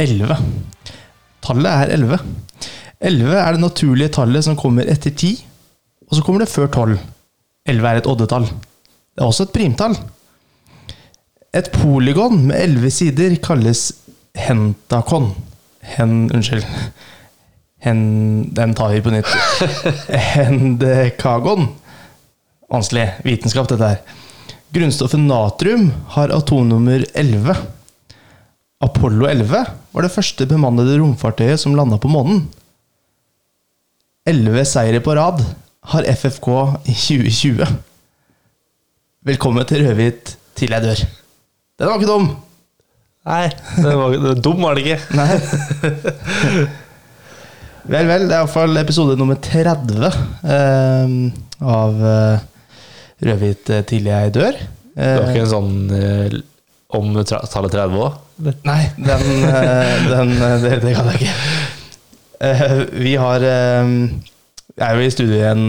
11. Tallet er 11. 11 er det naturlige tallet som kommer etter 10, og så kommer det før 12. 11 er et oddetall. Det er også et primtall. Et polygon med 11 sider kalles hentakon. Hen, unnskyld. Hen, den tar vi på nytt. Hendekagon. Vanskelig vitenskap, dette her. Grunnstoffet natrium har atomnummer 11. Apollo 11 var det første bemannede romfartøyet som landa på månen. Elleve seire på rad har FFK i 2020. Velkommen til Rødhvit til jeg dør. Den var ikke dum! Nei, det var, dum var det ikke. Nei. Vel, vel. Det er iallfall episode nummer 30 eh, av eh, Rødhvit eh, til jeg dør. Det var ikke en sånn eh, om tallet 30 òg? Nei, den, eh, den eh, det, det kan jeg ikke. Eh, Vi har Jeg er jo i studio igjen,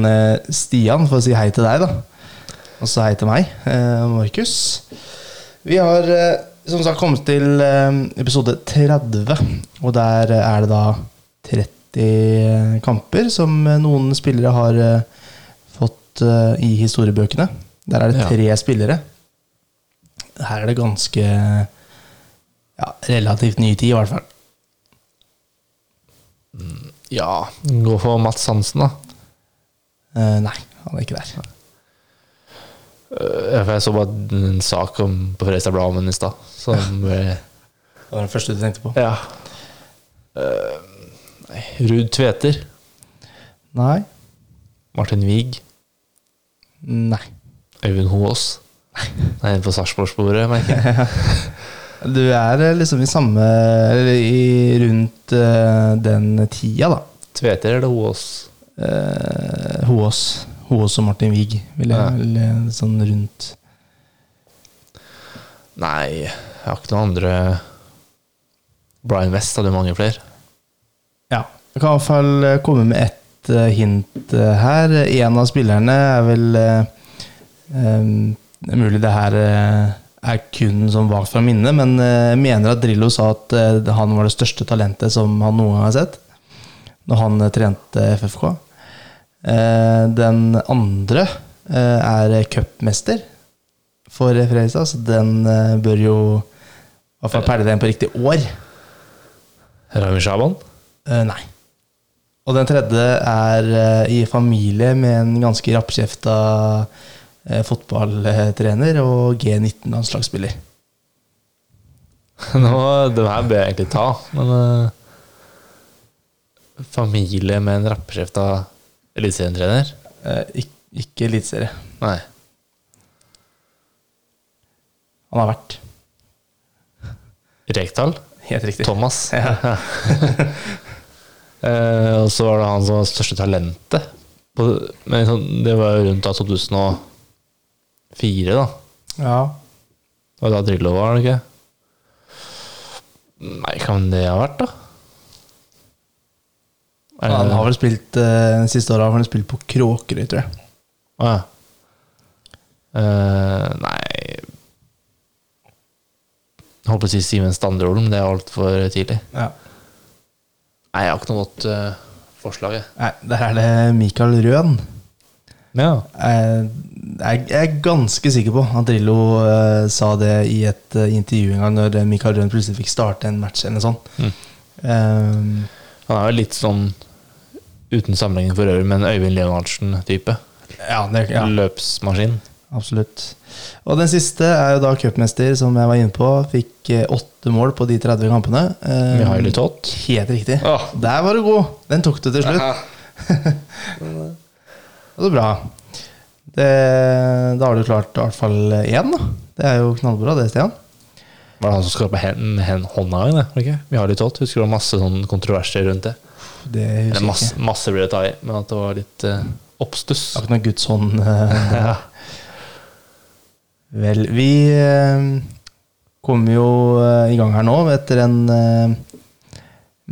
Stian, for å si hei til deg, da. Og så hei til meg, Markus. Vi har som sagt kommet til episode 30, og der er det da 30 kamper som noen spillere har fått i historiebøkene. Der er det Ja. tre spillere. Her er det ganske ja, relativt ny tid, i hvert fall. Ja. Gå for Mats Hansen, da. Eh, nei, han er ikke der. Eh, for Jeg så bare en sak om, på Fredrikstad Blad om henne i stad. Som eh, Det var den første du tenkte på. Ja. Eh, nei, Ruud Tveter. Nei. Martin Wiig. Nei. Øyvind Hoaas. Nei, på Sarpsborg-sporet, merker jeg. Du er eh, liksom i samme Eller i rundt uh, den tida, da. Tveter eller Hoås? Uh, Hoås. Hoås og Martin Wiig, Ja. eh, sånn rundt Nei, jeg har ikke noen andre Brian West hadde mange flere. Ja. Jeg kan i hvert fall eh, komme med ett eh, hint eh, her. En av spillerne er vel eh, eh, Det er mulig det her eh, er kun sånn vagt fra minnet, men eh, jeg mener at Drillo sa at eh, han var det største talentet som han noen gang har sett. Når han eh, trente FFK. Eh, Den andre eh, er cupmester for Fredrikstad, så den eh, bør jo i hvert fall pelle den på riktig år. Rami Shaban? Eh, nei. Og den tredje er eh, i familie med en ganske rappkjefta eh, fotballtrener og G19-landslagsspiller. Nå, det her bør jeg egentlig ta, men eh, Familie med en rappeskjefta eliteserientrener? Eh, ikke ikke eliteserie. Nei. Han har vært. Rekdal? Helt riktig. Thomas? Ja. Eh, og så var det han som var største talentet. På, men sånn, det var rundt da 2004, da. ja. Det var da Drillo var, det ikke? Nei, kan det ha vært, da? Er Han har vel spilt eh, siste åra har han spilt på Kråkerøy, tror jeg. Å ja. Uh, nei Jeg holdt på å si Simen Standerholm, men det er altfor tidlig. Ja. Nei, jeg har ikke noe godt uh, forslag. Nei, der er det Mikael Røen. Ja. Eh, Jeg jeg er ganske sikker på at Drillo uh, sa det i et uh, intervju en gang når eh, Mikael Rønn plutselig fikk starte en match eller noe sånt. Mm. Um, Han er jo litt sånn, uten sammenligning for øvrig, men Øyvind Leonardsen-type. ja, det, ja, Løpsmaskin. absolutt. Og den siste er jo da cupmester, som jeg var inne på. Fikk eh, åtte mål på de 30 kampene. Eh, Mihaili Tott. Helt riktig. Åh. Der var du god! Den tok du til slutt. Det er bra. Det, da har du klart i hvert fall én, da. Det er jo knallbra, det, Stian. Var det han som skrapa hånda i det? Okay? Vi har litt Tott. Husker det var masse sånn kontroverser rundt det? Det Eller husker jeg masse, ikke. masse blir det ta i, men at det var litt uh, oppstuss. Ikke noe Guds hånd. Uh, Ja. Vel, vi uh, kommer jo eh, i gang her nå etter en eh,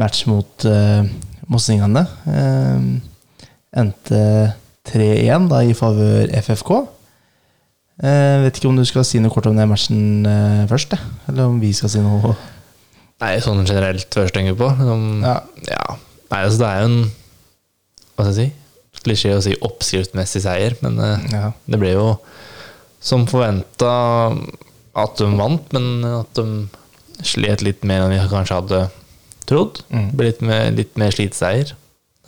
match mot uh, Mossingane. Eh, endte 3-1 da i favør FFK. Eh, vet ikke om du skal si noe kort om den matchen eh, først, jeg. eller om vi skal si noe Nei, sånn generelt først tenker på. Som, Ja. ja. Nei, altså det er jo en Hva skal jeg si? Klisjé å si oppskriftmessig seier, men eh, Ja. det ble jo som forventa at de vant, men at de slet litt mer enn vi kanskje hadde trodd. Mm. Ble litt mer, litt mer slitseier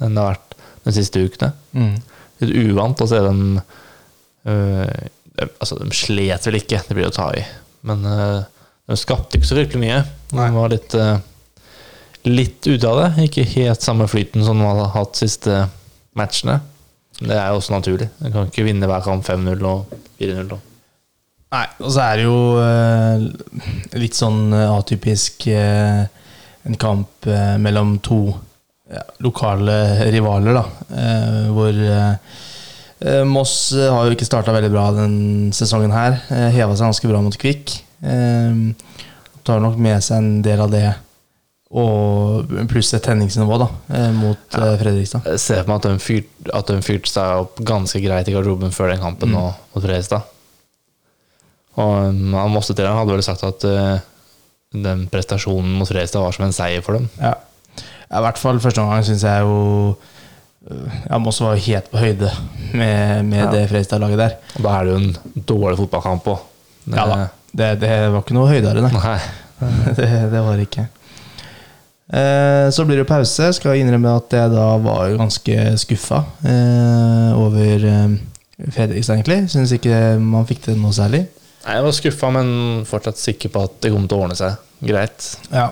enn det har vært de siste ukene. Mm. Litt uvant å se dem øh, Altså, de slet vel ikke, det blir å ta i, men øh, de skapte ikke så fryktelig mye. De var litt øh, Litt ute av det. Ikke helt samme flyten som de har hatt siste matchene. Det er jo også naturlig. De kan ikke vinne hver kamp 5-0 og 4-0. Nei, og så er det jo eh, litt sånn eh, atypisk eh, en kamp eh, mellom to ja, lokale rivaler, da. Eh, hvor eh, eh, Moss eh, har jo ikke starta veldig bra den sesongen her. Eh, Heva seg ganske bra mot Kvikk. Eh, tar nok med seg en del av det, og pluss et tenningsnivå da, eh, mot Ja. Fredrikstad. Jeg ser for meg at de, fyr, at de fyrte seg opp ganske greit i garderoben før den kampen nå mot Fredrikstad. Og um, Mosse-treneren hadde vel sagt at uh, den prestasjonen mot Fredrikstad var som en seier for dem. Ja. I hvert fall første omgang syns jeg jo øh, Ja, Moss var helt på høyde med, med Ja. det Fredrikstad-laget der. Og da er det jo en dårlig fotballkamp òg. Ja da. Det, det var ikke noe høydere, nei. Nei. det, det var det ikke. Eh, så blir det pause. Skal innrømme at jeg da var ganske skuffa eh, over eh, Fredrikstad, egentlig. Syns ikke man fikk til noe særlig. Nei, Jeg var skuffa, men fortsatt sikker på at det kom til å ordne seg greit. Ja.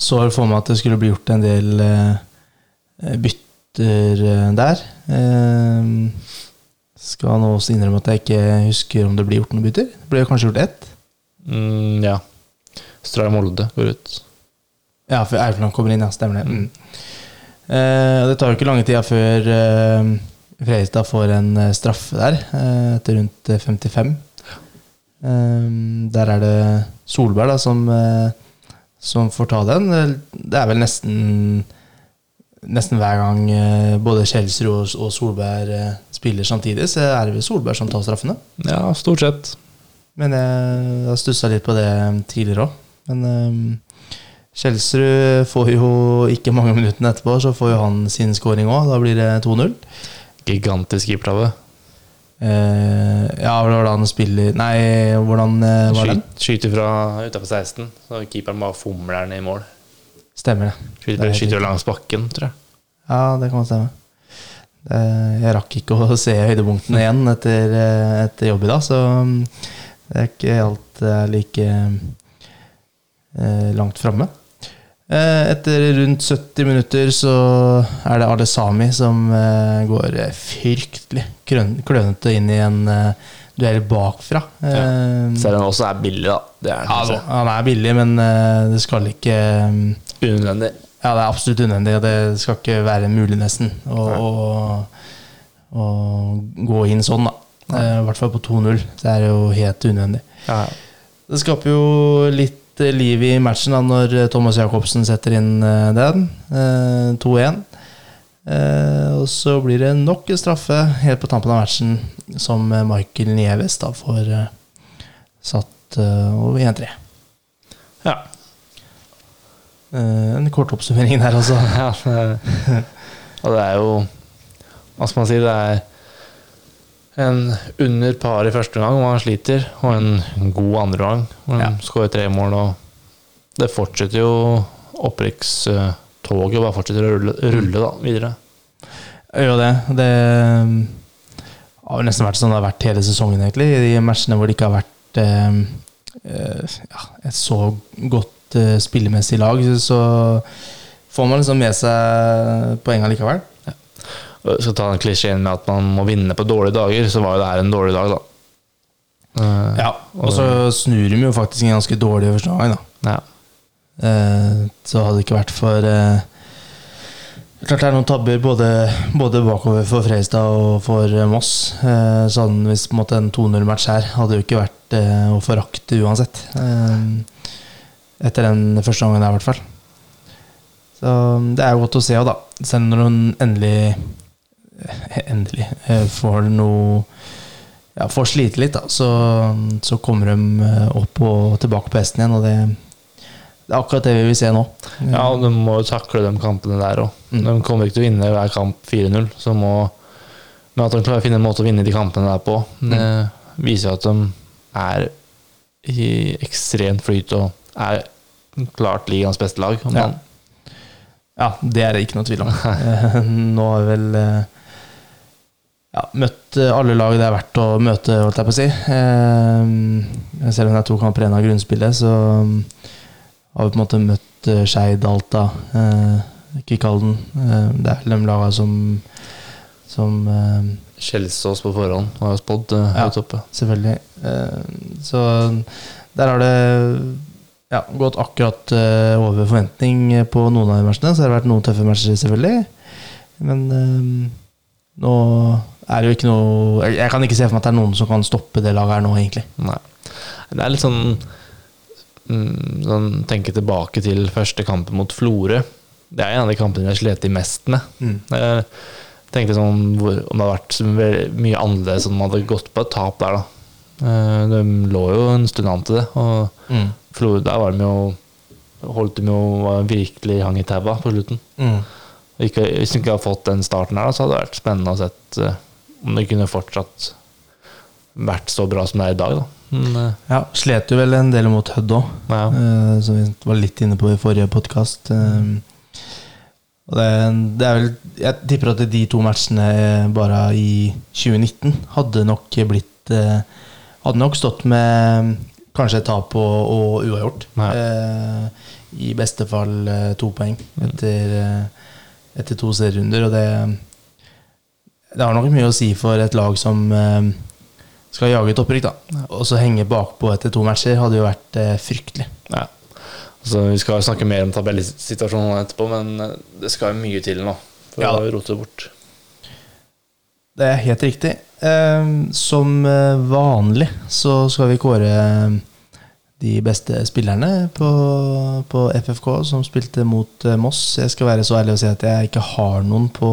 Så for meg at det skulle bli gjort en del eh, bytter eh, der. Eh, skal nå også innrømme at jeg ikke husker om det blir gjort noen bytter. Det ble kanskje gjort ett? Mm, ja. Stray Molde går ut. Ja, for Aurland kommer inn, ja. Stemmer det. Mm. Eh, det tar jo ikke lange tida før eh, Fredrikstad får en eh, straffe der, eh, etter rundt eh, 55. Eh, der er det Solberg da, som, eh, som får ta den. Det er vel nesten Nesten hver gang eh, både Kjelsrud og, Solberg eh, spiller samtidig, så er det vel Solberg som tar straffene. Ja, stort sett. Men jeg har stussa litt på det tidligere òg. Men um, Kjelsrud får jo ikke mange minuttene etterpå, så får jo han sin scoring òg. Da blir det 2-0. Gigantisk keepertabbe. Eh, ja, hvordan spiller Nei, hvordan uh, var den? Skyter fra utafor 16, så keeperen bare fomler den i mål. Stemmer det. Skyter, det skyter langs bakken, tror jeg. Ja, det kan stemme. Det, jeg rakk ikke å se høydepunktene igjen etter, eh, etter jobb i dag, så um, det er ikke alt like uh, langt framme. Eh, etter rundt 70 minutter så er det Ale Sami som eh, går fryktelig klønete inn i en eh, duell bakfra. Ja. Selv om den også er billig, da. Det er den ja, han er billig, men det skal ikke um, Unødvendig. ja, det er absolutt unødvendig, det skal ikke være mulig, nesten, å, å, å gå inn sånn, da. I hvert fall på 2-0. Det er jo helt unødvendig. Ja. Det skaper jo litt eh, liv i matchen da, når eh, Thomas Jacobsen setter inn eh, den. Eh, 2-1. Eh, og så blir det nok en straffe helt på tampen av matchen, som Michael Nieves da får satt over 1-3. ja. En kort oppsummering der, altså. ja og det er jo Hva skal man si? Det er en under par i første gang, hvor han sliter, og en god andre gang, hvor han Ja. skårer tre mål. Og det fortsetter jo opprykkstoget bare fortsetter å rulle, rulle da, videre. Gjør det. Det um, har nesten vært sånn det har vært hele sesongen, egentlig. I de matchene hvor det ikke har vært eh, eh, ja, et så godt eh, spillemessig lag, så får man liksom med seg poengene likevel. Skal ta den klisjeen med at man må vinne på dårlige dager, så var jo det her en dårlig dag, da. Eh, Ja, Og så snur de jo faktisk en ganske dårlig første gang, da. ja. Eh, så hadde det ikke vært for eh, Klart det er noen tabber både, både bakover for Fredrikstad og for Moss. Så hadde den hvis på en måte en 2-0-match her hadde jo ikke vært å forakte uansett. Etter den første gangen der, i hvert fall. Så det er jo godt å se òg, da. Selv når hun endelig Endelig eh, får noe ja, får slite litt, da, så, så kommer de eh, opp og tilbake på hesten igjen, og det, Det er akkurat det vi vil se nå. Ja, og de må jo takle de kampene der òg. Mm. De kommer ikke til å vinne hver kamp 4-0, så må Men at de klarer å finne en måte å vinne de kampene der på, det viser jo at de er i ekstremt flyt og er klart ligaens beste lag. om Ja. Ja, det er det ikke noe tvil om. Eh, Nå har vel eh, ja, møtt eh, alle lag det er verdt å møte, holdt jeg på å si. Eh, Selv om det er to kamper igjen av grunnspillet, så mm, har vi på en måte møtt eh, Skeid, Alta, eh, Kvikalden. Eh, Det er vel de lagene som, som eh, Kjelsås på forhånd har jo spådd uh, Ja. oppe. Selvfølgelig. Eh, Så der har det ja, gått akkurat eh, over forventning på noen av de matchene. Så har det vært noen tøffe matcher, selvfølgelig. Men eh, nå er det jo ikke noe Jeg kan ikke se for meg at det er noen som kan stoppe det laget her nå, egentlig. Nei. Det er litt sånn, mm, sånn Tenke tilbake til første kampen mot Florø. Det er en av de kampene jeg slitt mest med. Jeg tenkte sånn hvor, om det hadde vært mye annerledes om man hadde gått på et tap der, da. Eh, De lå jo en stund an til det, og Mm. Florø der var de jo Holdt de jo var virkelig hang i taua på slutten. Mm. Ikke, hvis de ikke hadde fått den starten her, så hadde det vært spennende å sett eh, om det kunne fortsatt vært så bra som det er i dag. Da. Men, eh, Ja, slet jo vel en del mot Hødd òg, ja. som vi var litt inne på i forrige podkast. Og det, det er vel Jeg tipper at de to matchene bare i 2019 hadde nok blitt eh, Hadde nok stått med kanskje et tap og, og uavgjort. Eh, I beste fall eh, to poeng etter, eh, etter to serierunder. Og det Det har nok mye å si for et lag som eh, skal jage et opprykk, da. Og så henge bakpå etter to matcher hadde jo vært eh, fryktelig. Ja. Altså, vi skal snakke mer om tabellsituasjonen etterpå, men eh, det skal jo mye til nå for Ja. å rote det bort. Det er helt riktig. Som vanlig så skal vi kåre de beste spillerne på, på FFK som spilte mot Moss. Jeg skal være så ærlig å si at jeg ikke har noen på,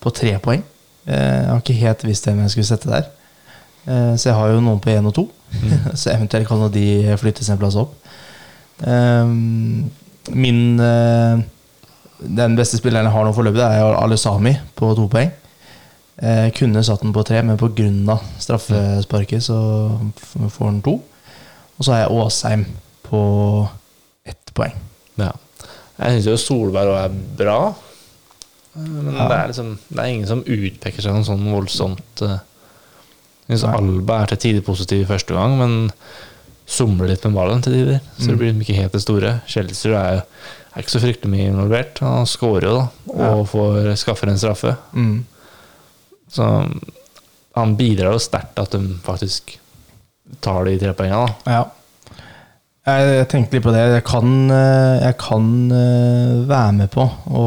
på tre poeng. Eh, jeg har ikke helt visst hvem jeg skulle sette der. Eh, så jeg har jo noen på én og to. så eventuelt kan jo de flyttes en plass opp. Eh, min eh, Den beste spilleren jeg har nå foreløpig, er Alesami på to poeng. Jeg kunne satt den på tre, men pga. straffesparket så får den to. Og så har jeg Åsheim på ett poeng. Ja. Jeg syns jo Solberg òg er bra, men Ja. det, er liksom, det er ingen som utpeker seg noe sånn voldsomt. eh. Jeg syns Alba er til tider positiv i første gang, men somler litt med ballen til tider. Så det Mm. blir liksom ikke helt det store. Kjelsrud er, er ikke så fryktelig mye involvert. Han skårer jo, da, og får, skaffer en straffe. Mm. Så han bidrar jo sterkt at de faktisk tar de tre poengene. Ja. Jeg, tenkte litt på det. Jeg kan, eh, jeg kan eh, være med på å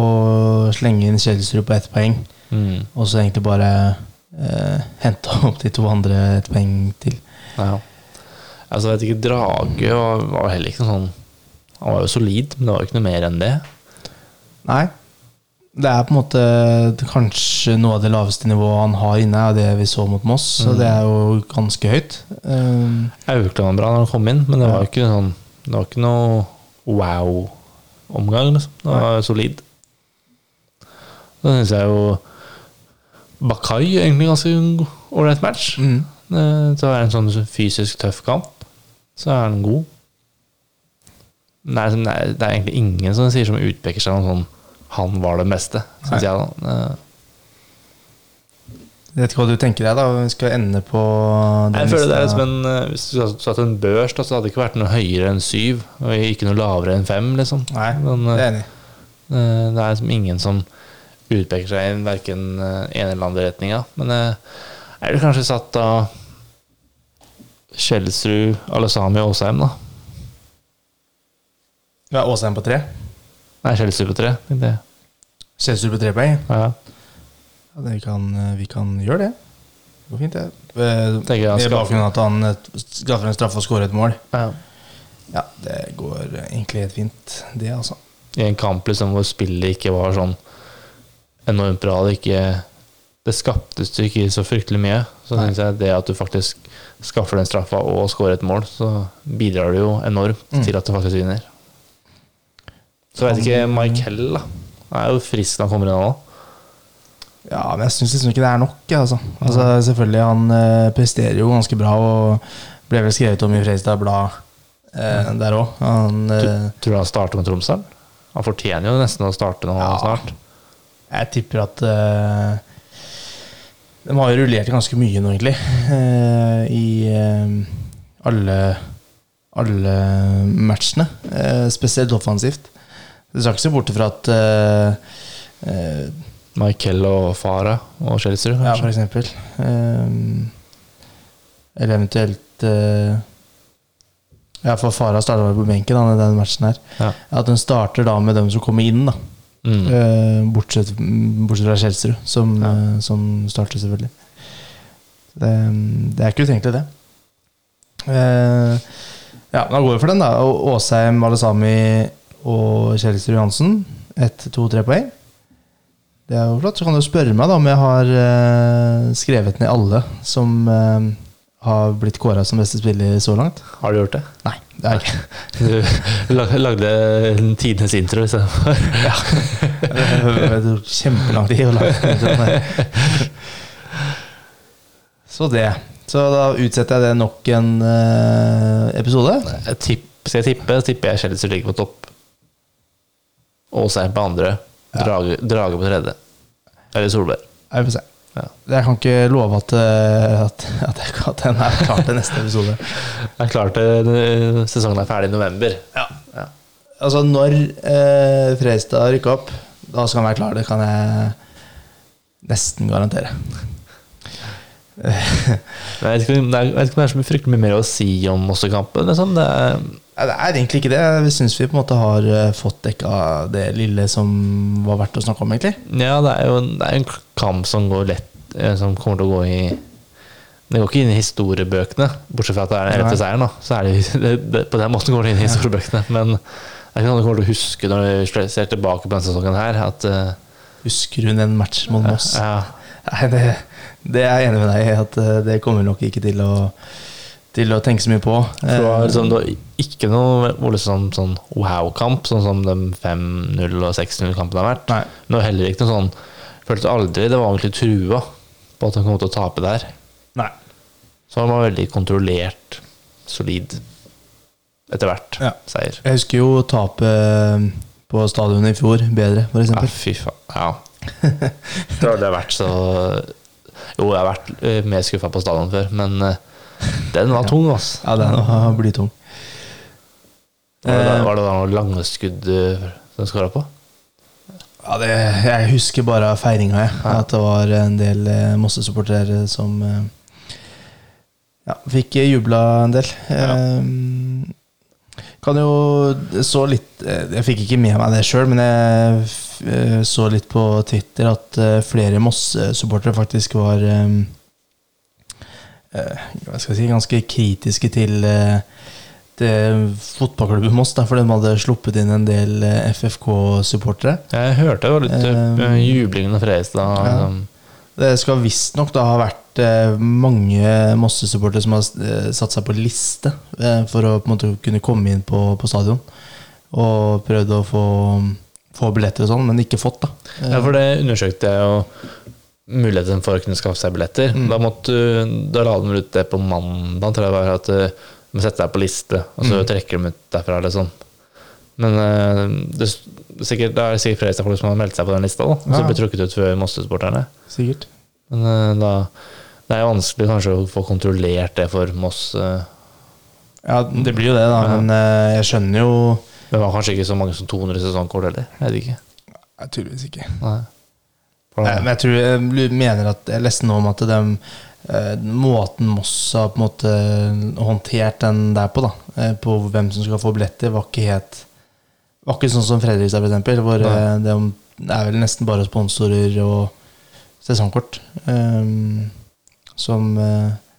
slenge inn Kjelsrud på ett poeng, Mm. og så egentlig bare eh, hente opp de to andre et poeng til. Ja. Altså, jeg vet ikke, Drage var, var heller ikke noe sånn Han var jo solid, men det var jo ikke noe mer enn det. Nei. Det er på en måte kanskje noe av det laveste nivået han har inne, er det vi så mot Moss. Så Mm. det er jo ganske høyt. Um, Aukland var bra når han kom inn, men det var jo ikke sånn Det var ikke noe wow-omgang, liksom. Det var solid. Så syns jeg jo Bakai egentlig ganske ålreit match. mm. Eh, er å være en sånn fysisk tøff kamp, så er den god. Det er, det er egentlig ingen som sier som utpeker seg noen sånn Han var det beste, syns jeg. da Eh, Jeg vet ikke hva du tenker deg, da. Vi skal ende på den Jeg føler det er liksom en eh, Hvis du satt en børs, da, så hadde det ikke vært noe høyere enn syv, og ikke noe lavere enn fem, liksom. Nei, Men, det eh, er enig. Eh, Det er som ingen som utpeker seg i verken en eller andre retninga. Men eh, jeg ville kanskje satt da Kjelsrud, Alesami og Åsheim, da. Ja, Åsheim på tre. Nei, Kjelsrud på tre. tenkte jeg. Kjelsrud på tre poeng. Ja, Ja, det kan, vi kan gjøre det. Det går fint, det. Eh, Med bakgrunn at han eh, skaffer en straffe og skårer et mål. ja. Ja, det går egentlig helt fint, det, altså. I en kamp liksom hvor spillet ikke var sånn enormt bra. Det, ikke, det skaptes jo ikke så fryktelig mye. Så syns jeg det at du faktisk skaffer den straffa og skårer et mål, så bidrar det jo enormt Mm. til at du faktisk vinner. Så vet ikke Michael, da. Han er jo frisk når han kommer inn nå. Ja, men jeg syns liksom ikke det er nok. Altså. Altså, selvfølgelig, han eh, presterer jo ganske bra og ble vel skrevet om i Fredrikstad Blad eh, der òg. Han eh, Tror du han starter med Tromsø? Han fortjener jo nesten å starte nå Ja. snart. Jeg tipper at De har jo rullert ganske mye nå, egentlig. eh, I alle, alle matchene. spesielt offensivt. Du skal ikke se bort fra at uh, uh, Michael og Farah og Chelsea, Ja, for eksempel. Ehm, eller eventuelt uh, Ja, for Farah starta vel på benken da, i den matchen her. Ja. At hun starter da med dem som kommer inn, da. Mm. Uh, bortsett, bortsett fra Kjelsrud, som, Ja. uh, som starter, selvfølgelig. Det, det er ikke utenkelig, det. Ja, da går vi for den, da. Åsheim, Alesami og Kjelsrud Johansen. Ett, to, tre poeng. Det er jo flott. Så kan du spørre meg da om jeg har eh, skrevet ned alle som eh, har blitt kåra som beste spiller så langt. Har du gjort det? Nei, det har jeg ikke. Du lagde en tidenes intro istedenfor. Det tok kjempelang tid å lage den. Så det. Så da utsetter jeg det nok en eh, episode. Jeg tipp, skal jeg tippe, tipper jeg Kjellister ligger på topp. Åsheim på andre. Drage, Drage på tredje. Eller Solberg. Jeg får se. Ja. Jeg kan ikke love at, eh, at, at, at den er klar til neste episode. Den er klar til eh, sesongen er ferdig i november. Ja. Ja. Altså, når eh, Fredrikstad rykker opp, da skal han være klar. Det kan jeg nesten garantere. Jeg vet ikke om det er, jeg vet ikke om det er så fryktelig mye mer å si om Mossekampen. Liksom. Det er, det er egentlig ikke det. Vi syns vi på en måte har eh, fått dekka det lille som var verdt å snakke om, egentlig. ja, det er jo det er en kamp som går lett eh, Som kommer til å gå i Det går ikke inn i historiebøkene, bortsett fra at det er den Nei. ellevte seieren. Da. Så er det, det, det, på den måten går det inn i historiebøkene. Men det er ikke noe du kommer til å huske når du ser tilbake på denne sesongen her. At, uh, Husker hun en match mot Moss? ja, Nei, det, det er jeg enig med deg i. At eh, det kommer nok ikke til å, til å tenke så mye på. For det var Eh, liksom, var ikke noe liksom, sånn wow-kamp, sånn som de 5-0 og 6-0-kampene har vært. Nei. Det var heller ikke noe sånn Følte aldri det var egentlig trua på at de kom til å tape der. Nei. Så det var veldig kontrollert, solid, etter hvert Ja. seier. Jeg husker jo tapet på stadionet i fjor bedre, for Ja, fy faen. Ja. Det hadde jeg vært så Jo, jeg har vært eh, mer skuffa på stadion før, men eh, den var tung, altså. Ja, den var blytung. Var det, da, Eh, var det da noe lange skudd eh, skåra på? Ja, det, jeg husker bare feiringa, jeg. At det var en del eh, Mosse-supportere som eh, ja, fikk jubla en del. Eh, kan jo så litt Jeg fikk ikke med meg det sjøl, men jeg så litt på Twitter at eh, flere Moss-supportere faktisk var eh, eh, hva skal jeg si, ganske kritiske til eh, til fotballklubben Moss, da, for de hadde sluppet inn en del eh, FFK-supportere. Jeg hørte det var litt Eh, uh, jubling under Fredrikstad. ja. liksom. Det skal visstnok da ha vært eh, mange Mosse-supportere som har eh, satt seg på liste eh, for å på måte kunne komme inn på, på stadion. Og prøvd å få, få billetter og sånn, men ikke fått, da. Eh, Ja, for det undersøkte jeg jo muligheten for å kunne skaffe seg billetter. Mm. Da, måtte, du- da la de ut det på mandag, tror jeg var, at uh, du må sette deg på liste, og så Mm. trekker de ut derfra, liksom. Men eh, det, er sikkert, det er sikkert Fredrikstad-folk som har meldt seg på den lista, da, og så Ja. blir trukket ut før Mosse-supporterne. Sikkert. Men eh, da det er jo vanskelig kanskje å få kontrollert det for Moss. eh. Ja, det blir jo det, da, men eh, jeg skjønner jo Det var kanskje ikke så mange som 200 sesongkort heller. Jeg vet ikke. Jeg Tydeligvis ikke. Nei. Nei, men jeg tror jeg mener at Jeg leste noe om at de, eh, måten Moss har på en måte håndtert den der på, da, eh, på hvem som skal få billetter, var ikke helt Var ikke sånn som Fredrikstad, eksempel, hvor eh, det er vel nesten bare sponsorer og sesongkort um, som eh, ja,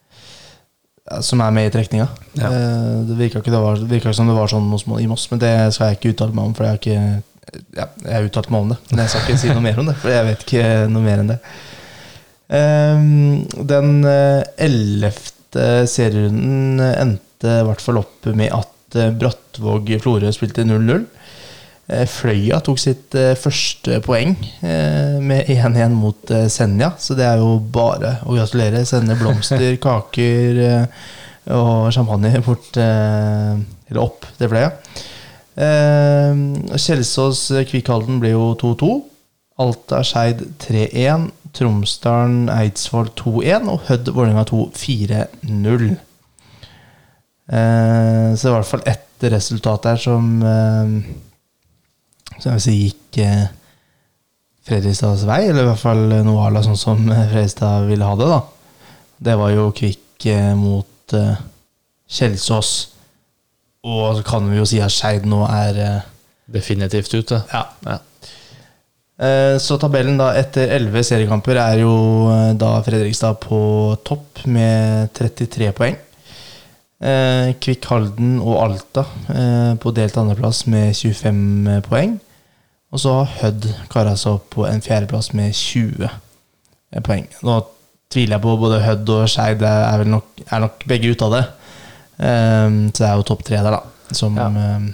som er med i trekninga. Ja. Eh, det virka ikke, ikke som det var sånn i Moss, men det skal jeg ikke uttale meg om. For jeg har ikke ja, Jeg har uttalt meg om det, men jeg skal ikke si noe mer om det. For jeg vet ikke noe mer enn det. Den eh, ellevte serierunden endte i hvert fall opp med at eh, Brattvåg Florø spilte 0-0. Eh, Fløya tok sitt eh, første poeng eh, med 1-1 mot Senja, så det er jo bare å gratulere. Sende blomster, kaker og champagne bort Eller opp til Fløya. Kjelsås Kvikkhalden ble jo 2-2. Alta Skeid 3-1. Tromsdalen Eidsvoll 2-1. Og Hødd Vålerenga 2-4-0. Eh, så det var i hvert fall ett resultat der som Som jeg vil si gikk eh, Fredrikstads vei, eller i hvert fall noe à la sånn som eh, Fredrikstad ville ha det. da Det var jo Kvikk eh, mot eh, Kjelsås. Og så kan vi jo si at Skeid nå er eh, Definitivt ute. Ja. Ja. Eh, Så tabellen da etter 11 seriekamper er jo eh, da Fredrikstad på topp med 33 poeng. Eh, Kvikk Halden og Alta eh, på delt andreplass med 25 poeng. Og så har Hødd kara seg opp på en fjerdeplass med 20 poeng. Nå tviler jeg på både Hødd og Skeid er, nok, er nok begge ute av det. Eh, så det er jo topp tre der, da. Som Ja. eh,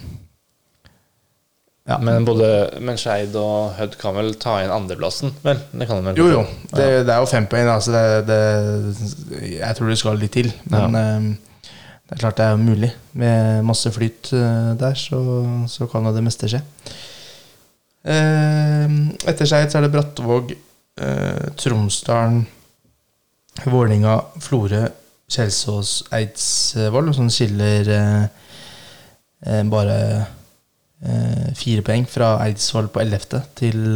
ja. Men både men Skeid og Hødd kan vel ta inn andreplassen? Vel, det kan de vel? Jo, jo. Det, det er jo fem poeng. Altså det, det, jeg tror det skal litt til. Men eh, det er klart det er mulig. Med masse flyt eh, der, så, så kan jo det meste skje. Eh, etter Skeid så er det Brattvåg, eh, Tromsdalen, Vålinga, Florø, Kjelsås, Eidsvoll, som skiller eh, bare fire poeng fra Eidsvoll på 11. til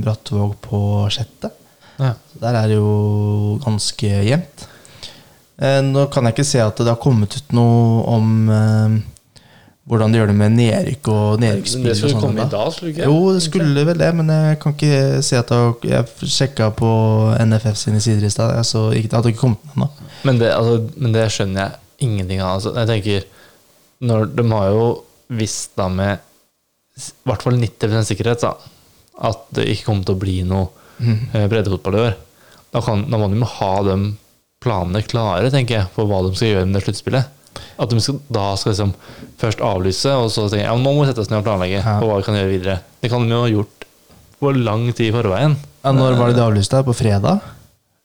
Brattvåg på 6. Ja. Der er det jo ganske jevnt. Eh, nå kan jeg ikke se at det har kommet ut noe om eh, hvordan de gjør det med nedrykk og nedrykksspill. Det skulle sånn komme da. i dag, skulle ikke? Jo, det skulle vel det, men jeg kan ikke se at det har Jeg sjekka på NFF sine sider i stad, så ikke, det hadde ikke kommet ennå. Men det, altså, men det skjønner jeg ingenting av. Altså, jeg tenker når, De har jo visst da med i hvert fall 90% sikkerhet da, at det ikke kommer til å bli noe mm. breddefotball i år. Da, kan, da må de jo ha de planene klare, tenker jeg, på hva de skal gjøre med det sluttspillet. At de skal, da skal liksom først avlyse, og så tenke ja, nå må vi sette oss ned og planlegge Ja. på hva vi kan gjøre videre. Det kan de jo ha gjort på lang tid i forveien. Ja, når var det de avlyste? På fredag?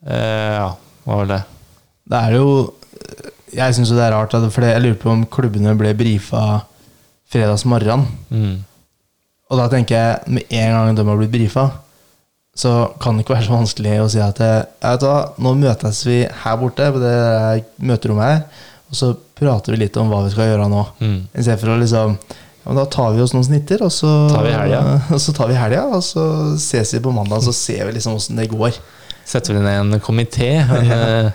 Eh, ja, var det? Det er jo Jeg syns det er rart, for jeg lurer på om klubbene ble brifa fredags morgen. Mm. Og da tenker jeg, med en gang de har blitt brifa, så kan det ikke være så vanskelig å si at eh, jeg vet hva, nå møtes vi her borte, på det møterommet her, og så prater vi litt om hva vi skal gjøre nå. Mm. I stedet for å liksom ja, Da tar vi oss noen snitter, og så Tar vi helga. Og så tar og så ses vi på mandag, og så ser vi liksom åssen det går. setter vi ned en komité, en, eh,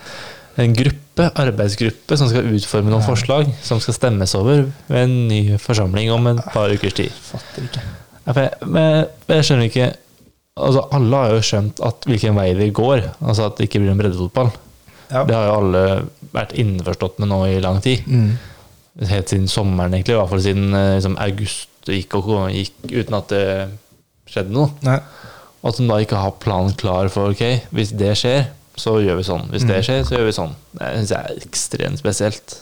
en gruppe, arbeidsgruppe, som skal utforme noen forslag som skal stemmes over ved en ny forsamling om et par ukers tid. Fatter ikke. Jeg, men jeg skjønner ikke altså Alle har jo skjønt at hvilken vei vi går, altså at det ikke blir en breddefotball. Ja. Det har jo alle vært innforstått med nå i lang tid. Mm. Helt siden sommeren, egentlig. I hvert fall siden eh, liksom, august gikk, og gikk uten at det skjedde noe. Nei. Og at de da ikke har planen klar for ok, hvis det skjer, så gjør vi sånn. Hvis det skjer, så gjør vi sånn. Det syns jeg er ekstremt spesielt.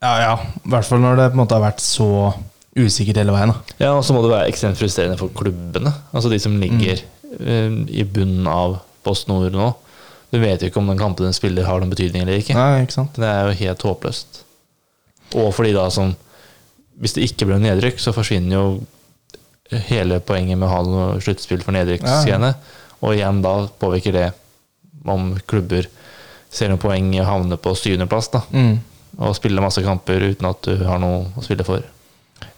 Ja, ja. I hvert fall når det på en måte har vært så usikkert hele veien. Da. Ja, og så må det være ekstremt frustrerende for klubbene. Altså de som ligger eh, i bunnen av Post Nord nå. Du vet jo ikke om den kampen de spiller, har noen betydning eller ikke. Nei, ikke sant? Det er jo helt håpløst. Og fordi da som Hvis det ikke blir nedrykk, så forsvinner jo hele poenget med å ha noe sluttspill for nedrykksgreiene. Og igjen da påvirker det om klubber ser noen poeng i å havne på syvendeplass. Mm. Og spille masse kamper uten at du har noe å spille for.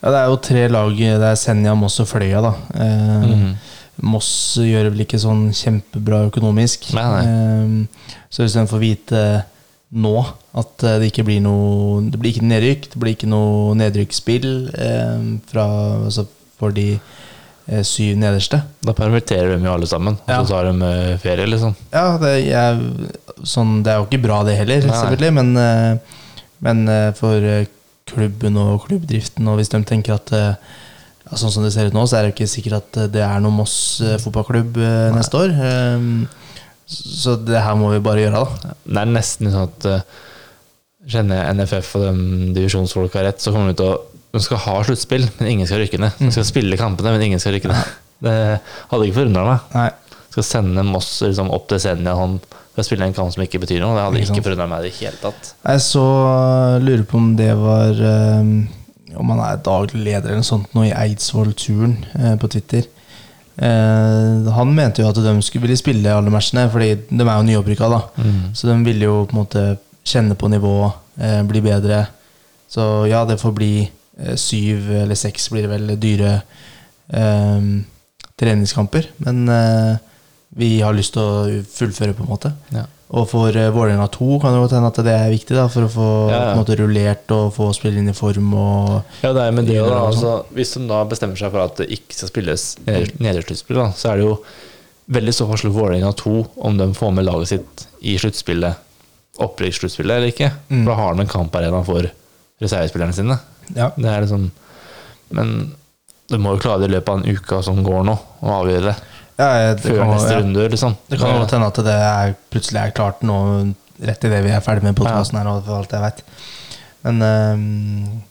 Ja, det er jo tre lag. Det er Senja, Moss og Fløya, da. Eh, mm. Moss gjør det vel ikke sånn kjempebra økonomisk. Nei, nei. Eh, så hvis de får vite nå at eh, det ikke blir noe Det blir ikke nedrykk, det blir ikke noe nedrykksspill eh, fra, altså for de eh, syv nederste. Da permitterer de jo alle sammen, og Ja. så tar de eh, ferie, liksom. Ja, det er, sånn, det er jo ikke bra det heller, Nei. selvfølgelig, men, eh, men eh, for eh, klubben og klubbdriften, og hvis de tenker at eh, ja, Sånn som det ser ut nå, så er det ikke sikkert at eh, det er noe Moss eh, fotballklubb eh, neste år. Um, Så det her må vi bare gjøre, da. Det er nesten sånn at Kjenner jeg NFF og de divisjonsfolka rett, så kommer de til å de skal ha sluttspill, men ingen skal rykke ned. De skal spille kampene, men ingen skal rykke ned. Det hadde ikke forundra meg. Nei. Skal sende Moss liksom, opp til Senja sånn, for å spille en kamp som ikke betyr noe. Det hadde Ikke forundra meg i det hele tatt. Jeg så lurer på om det var um, Om han er daglig leder eller noe sånt nå i Eidsvoll-turen uh, på Twitter. Uh, han mente jo at de skulle ville spille alle matchene, fordi de er jo nyopprykka. da Så de ville jo på en måte kjenne på nivået, uh, bli bedre. Så ja, det får bli syv eller seks blir det vel dyre treningskamper. Men vi har lyst til å fullføre, på en måte. Ja. Og for uh, Vålerenga 2 kan det godt hende at det er viktig, da, for å få Ja, ja. Måte, rullert og få spille inn i form. Og, Ja, det er med det, da, altså, Hvis de da bestemmer seg for at det ikke skal spilles neder- nedersluttspill, så er det jo veldig stor forskjell på Vålerenga 2 om de får med laget sitt i sluttspillet, opprykkssluttspillet eller ikke. Mm. For da har de en kamparena for reservespillerne sine. ja. Det er liksom Men du må jo klare det i løpet av en uke som går nå, å avgjøre det. Ja, det Før kan, neste ja. runde, liksom. Det kan godt hende at det er, plutselig er klart nå, rett idet vi er ferdig med podkasten her, for alt jeg vet. Men um,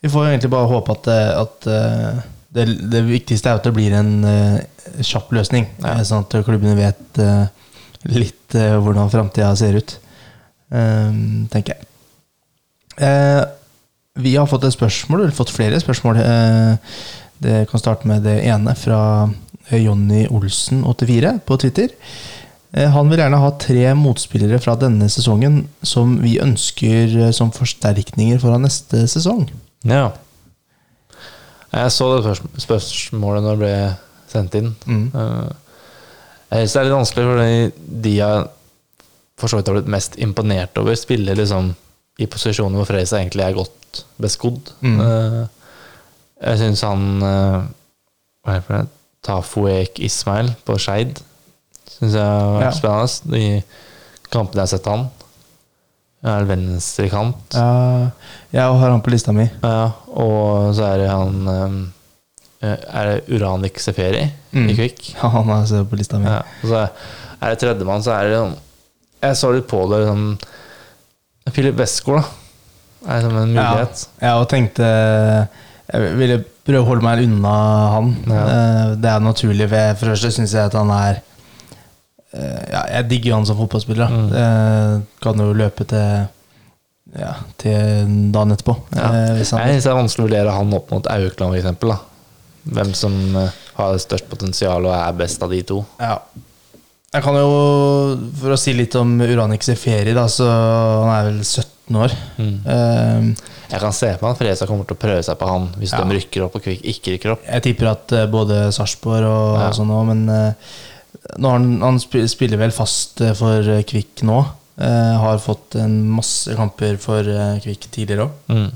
vi får egentlig bare håpe at, det- at uh, det, det viktigste er at det blir en uh, kjapp løsning, Ja. eh, sånn at klubbene vet uh, litt eh, hvordan framtida ser ut. um, tenker jeg. Eh, vi har fått et spørsmål, eller fått flere spørsmål. Uh, det kan starte med det ene fra eh, Jonny Olsen84 på Twitter. Eh, han vil gjerne ha tre motspillere fra denne sesongen som vi ønsker eh, som forsterkninger foran neste sesong. Ja. Jeg så det spørsmålet når det ble sendt inn. Mm. Eh, Jeg synes det er litt vanskelig, fordi de jeg for så vidt har blitt mest imponert over, spiller liksom i posisjoner hvor Freisa egentlig er godt beskodd. Mm. Eh, Jeg syns han eh, Hva heter det? Tafuek Ismail på Skeid syns jeg har vært Ja. spennende. De kampene jeg har sett han. Er venstrekant. Ja, jeg har han på lista mi. Ja, og så er det han eh, Er det Uranik Seferi Mm. i Kvikk? Ja, han er på lista mi. Ja, og så er det tredjemann, så er det sånn Jeg så litt på det sånn Filip Westgård, da. Er som en mulighet. Ja, jeg tenkte Jeg ville prøve å holde meg unna han. Ja. Eh, Det er naturlig. For det første syns jeg at han er eh, Ja, jeg digger han som fotballspiller. Mm. Eh, Kan jo løpe til Ja, til dagen etterpå. Ja. Jeg syns det er vanskelig å vurdere han opp mot Aukland, eksempel. Hvem som har størst potensial og er best av de to. Ja. Jeg kan jo, for å si litt om Uranik Seferi, da, så han er vel 17 år. Mm. Uh, Jeg kan se på han Fresa kommer til å prøve seg på han hvis Ja. de rykker opp og Kvikk ikke rykker opp. Jeg tipper at uh, både Sarpsborg og Ja. sånn òg, men eh, nå har han, han spiller vel fast eh, for Kvikk nå. Eh, har fått en masse kamper for Kvikk tidligere òg. Mm.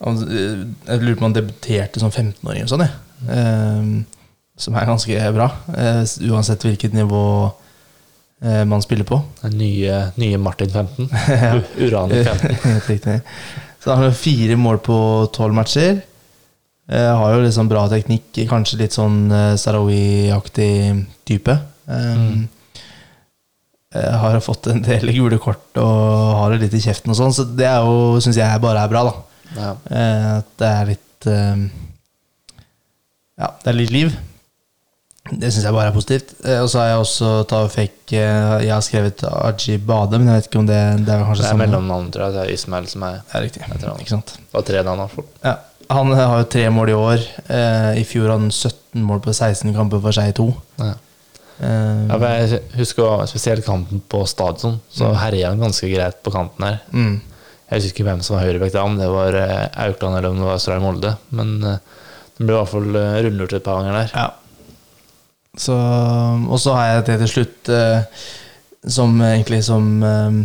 jeg lurer på om han debuterte som 15-åring eller sånn, jeg. Eh, som er ganske bra, uansett hvilket nivå man spiller på. Den nye, nye Martin 15. Ja. U- 15. Helt riktig. Så han har fire mål på tolv matcher. Eh, har jo liksom bra teknikk, kanskje litt sånn eh, Sarawi-aktig type. Um, Mm. eh, har fått en del gule kort og har det litt i kjeften og sånn, så det er jo, syns jeg bare er bra, da. Ja. Eh, at det er litt eh, Ja, det er litt liv. Det syns jeg bare er positivt. Eh, og så har jeg også Ta og fikk Jeg har skrevet Aji Bade, men jeg vet ikke om det, det er kanskje Det er samme. mellomnavn, tror jeg. Det er Ismail som er riktig. Jeg tror han. Ikke sant? Og tre navn, i. Ja. Han har jo tre mål i år. Eh, I fjor hadde han 17 mål på 16 kamper for seg i to. Ja. Eh, Ja, jeg husker spesielt kampen på stadion, så herja han ganske greit på kanten her. mm. Jeg husker ikke hvem som var høyrebekk da, om det var eh, Aukland eller om det var Stray Molde. Men eh, det ble i hvert fall eh, rundlurt et par ganger der. Ja. Så, og så har jeg det til slutt eh, som egentlig som eh,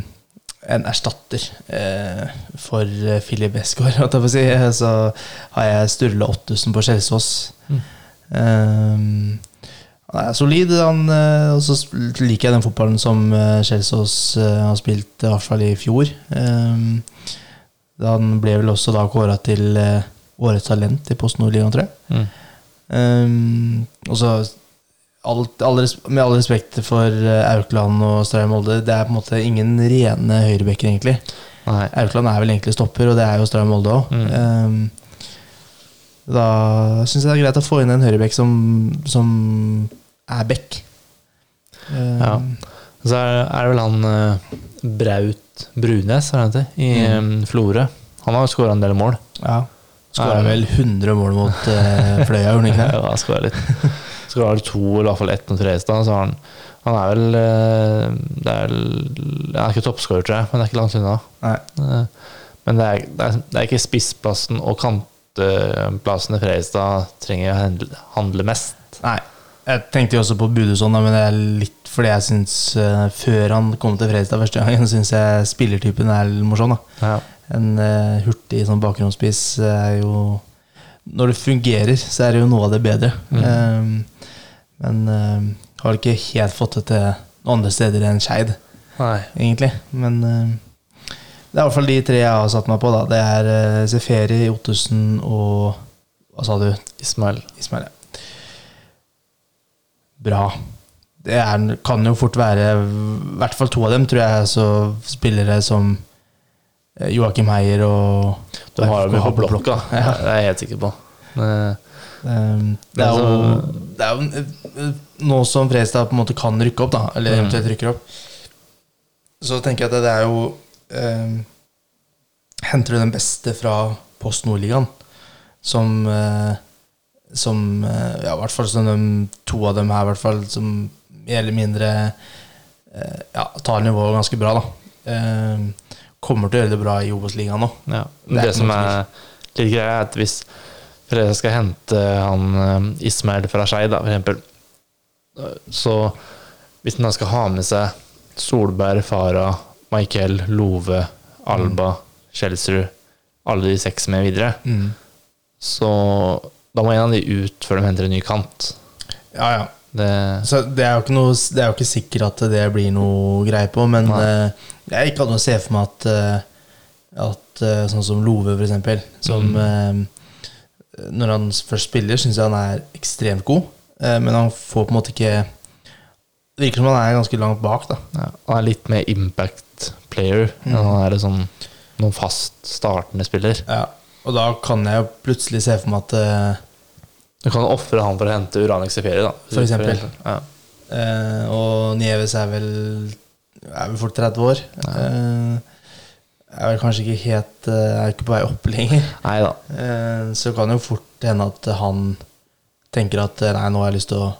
en erstatter eh, for eh, Filip Westgård, holdt jeg på å si. Så har jeg Sturle Ottusen på Skjelsås. Mm. Eh, han er solid, han, eh, og så liker jeg den fotballen som Skjelsås eh, har spilt, i hvert fall i fjor. Eh, han ble vel også da kåra til eh, årets talent i Post Nordligaen, tror jeg. Mm. Og så alt, alle, Med all respekt for eh, Aukland og Stray Molde, det er på en måte ingen rene høyrebekker, egentlig. Nei. Aukland er vel egentlig stopper, og det er jo Stray Molde òg. Mm. da syns jeg det er greit å få inn en høyrebekk som, som er back. Um, Ja. Så er, er det vel han eh, Braut Brunes, er det han heter, i Mm. eh, Florø. Han har jo skåra en del mål. ja. Skåra vel 100 mål mot uh, Fløya, gjorde han ikke det? Ja, han skåra litt. det to, eller i hvert fall ett mot Fredrikstad. Så han, han er vel eh, det er, Han er ikke toppskårer, tror jeg, men det er ikke langt unna. Nei. Eh, Men det er, det er, det er ikke spissplassen og kantplassen i Fredrikstad trenger å handle, handle mest. Nei. Jeg tenkte jo også på Budusson, men det er litt fordi jeg syns uh, Før han kom til Fredrikstad første gangen, syns jeg spillertypen er litt morsom. Ja. En uh, hurtig sånn bakgrunnsspiss er jo Når det fungerer, så er det jo noe av det bedre. Mm. Eh, men uh, har ikke helt fått det til noen andre steder enn Skeid, egentlig. Men uh, det er i hvert fall de tre jeg har satt meg på. da Det er uh, Seferi, Ottesen og Hva sa du? Ismail. Ismail. ja. Bra. Det er, kan jo fort være I hvert fall to av dem, tror jeg, så spillere som eh, Joakim Heier og Du har jo mye på blokka, Ja. det er jeg helt sikker på. Men, det er jo, det er jo eh, Nå som Fredstad på en måte kan rykke opp, da, eller Mm. eventuelt rykker opp, så tenker jeg at det er jo eh, Henter du den beste fra Post Nordligaen, som eh, Som eh, Ja, i hvert fall som de, to av dem her, hvert fall, som mer eller mindre eh, Ja, tar nivået ganske bra, da. Um, kommer til å gjøre det bra i Obos-ligaen nå. ja. Det Det, som er litt greia, er at hvis Fredrikstad skal hente han eh, Ismail fra Skei, da, for eksempel, så hvis han da skal ha med seg Solberg, Farah, Michael, Love, Alba, Kjelsrud, alle de seks med videre, så da må en av de ut før de henter en ny kant. Ja, ja. Det, Så det er jo ikke, noe, det er jo ikke sikkert at det blir noe greie på, men eh, jeg kan jo se for meg at, eh, at sånn som Love, for eksempel, som Mm. Når han først spiller, syns jeg han er ekstremt god, eh, men han får på en måte ikke Det virker som han er ganske langt bak, da. ja, han er litt mer impact player Mm. han er sånn noen fast startende spiller. Ja. Og da kan jeg jo plutselig se for meg at eh, Du kan ofre han for å hente Uranix i ferie, da. For eksempel. Ja. eh, Og Nieves er vel Er vel fort 30 år. Eh, er vel kanskje ikke helt Jeg Er ikke på vei opp lenger. Neida. Eh, Så kan det jo fort hende at han tenker at eh, nei, nå har jeg lyst til å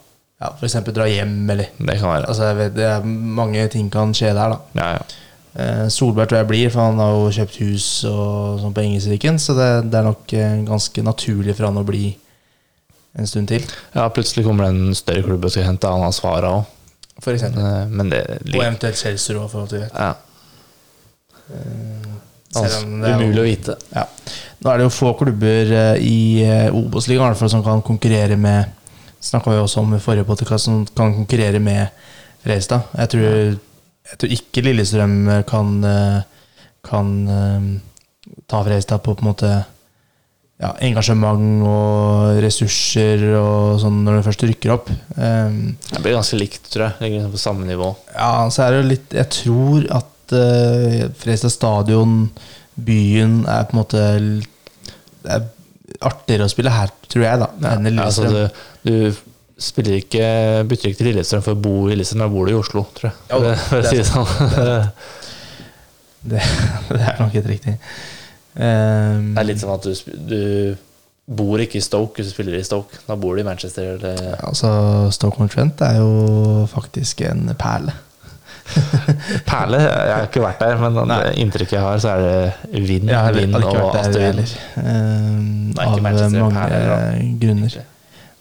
ja, f.eks. dra hjem, eller Det kan være. altså, jeg vet, det er, Mange ting kan skje der, da. Ja, ja. Eh, Solberg tror jeg blir, for han har jo kjøpt hus og sånn på Engelsviken, så det, det er nok eh, ganske naturlig for han å bli en stund til. ja, plutselig kommer det en større klubb og skal hente han Svara òg. For eksempel. Men det Og eventuelt Chelsea òg, for alt vi vet. ja, Selv altså, om det er jo- umulig å vite. Ja. Nå er det jo få klubber eh, i eh, Obos-ligaen som kan konkurrere med Snakka vi også om i forrige podkast, som kan konkurrere med Fredrikstad. Jeg tror, jeg tror ikke Lillestrøm eh, kan, eh, kan eh, ta Fredrikstad på på en måte ja, engasjement og ressurser og sånn når det først rykker opp. Um, Det blir ganske likt, tror jeg. Liksom på samme nivå. ja, så er det jo litt Jeg tror at uh, Fredrikstad stadion, byen, er på en måte Det er artigere å spille her, tror jeg, da, enn i Ja, altså, du, du spiller ikke, bytter ikke til Lillestrøm for å bo i Lillestrøm, da bor du i Oslo, tror jeg. Ja, det, for å si det sånn. Det, det er nok helt riktig. Um, Det er litt som at du, du bor ikke i Stoke hvis du spiller i Stoke. Da bor du i Manchester. Eller, altså, Stoke-on-Trent er jo faktisk en perle. Perle. Jeg har ikke vært der, men Nei. det inntrykket jeg har, så er det vind, ja, vind og asteroider. heller. Nei, ikke av Manchester, mange perler, grunner.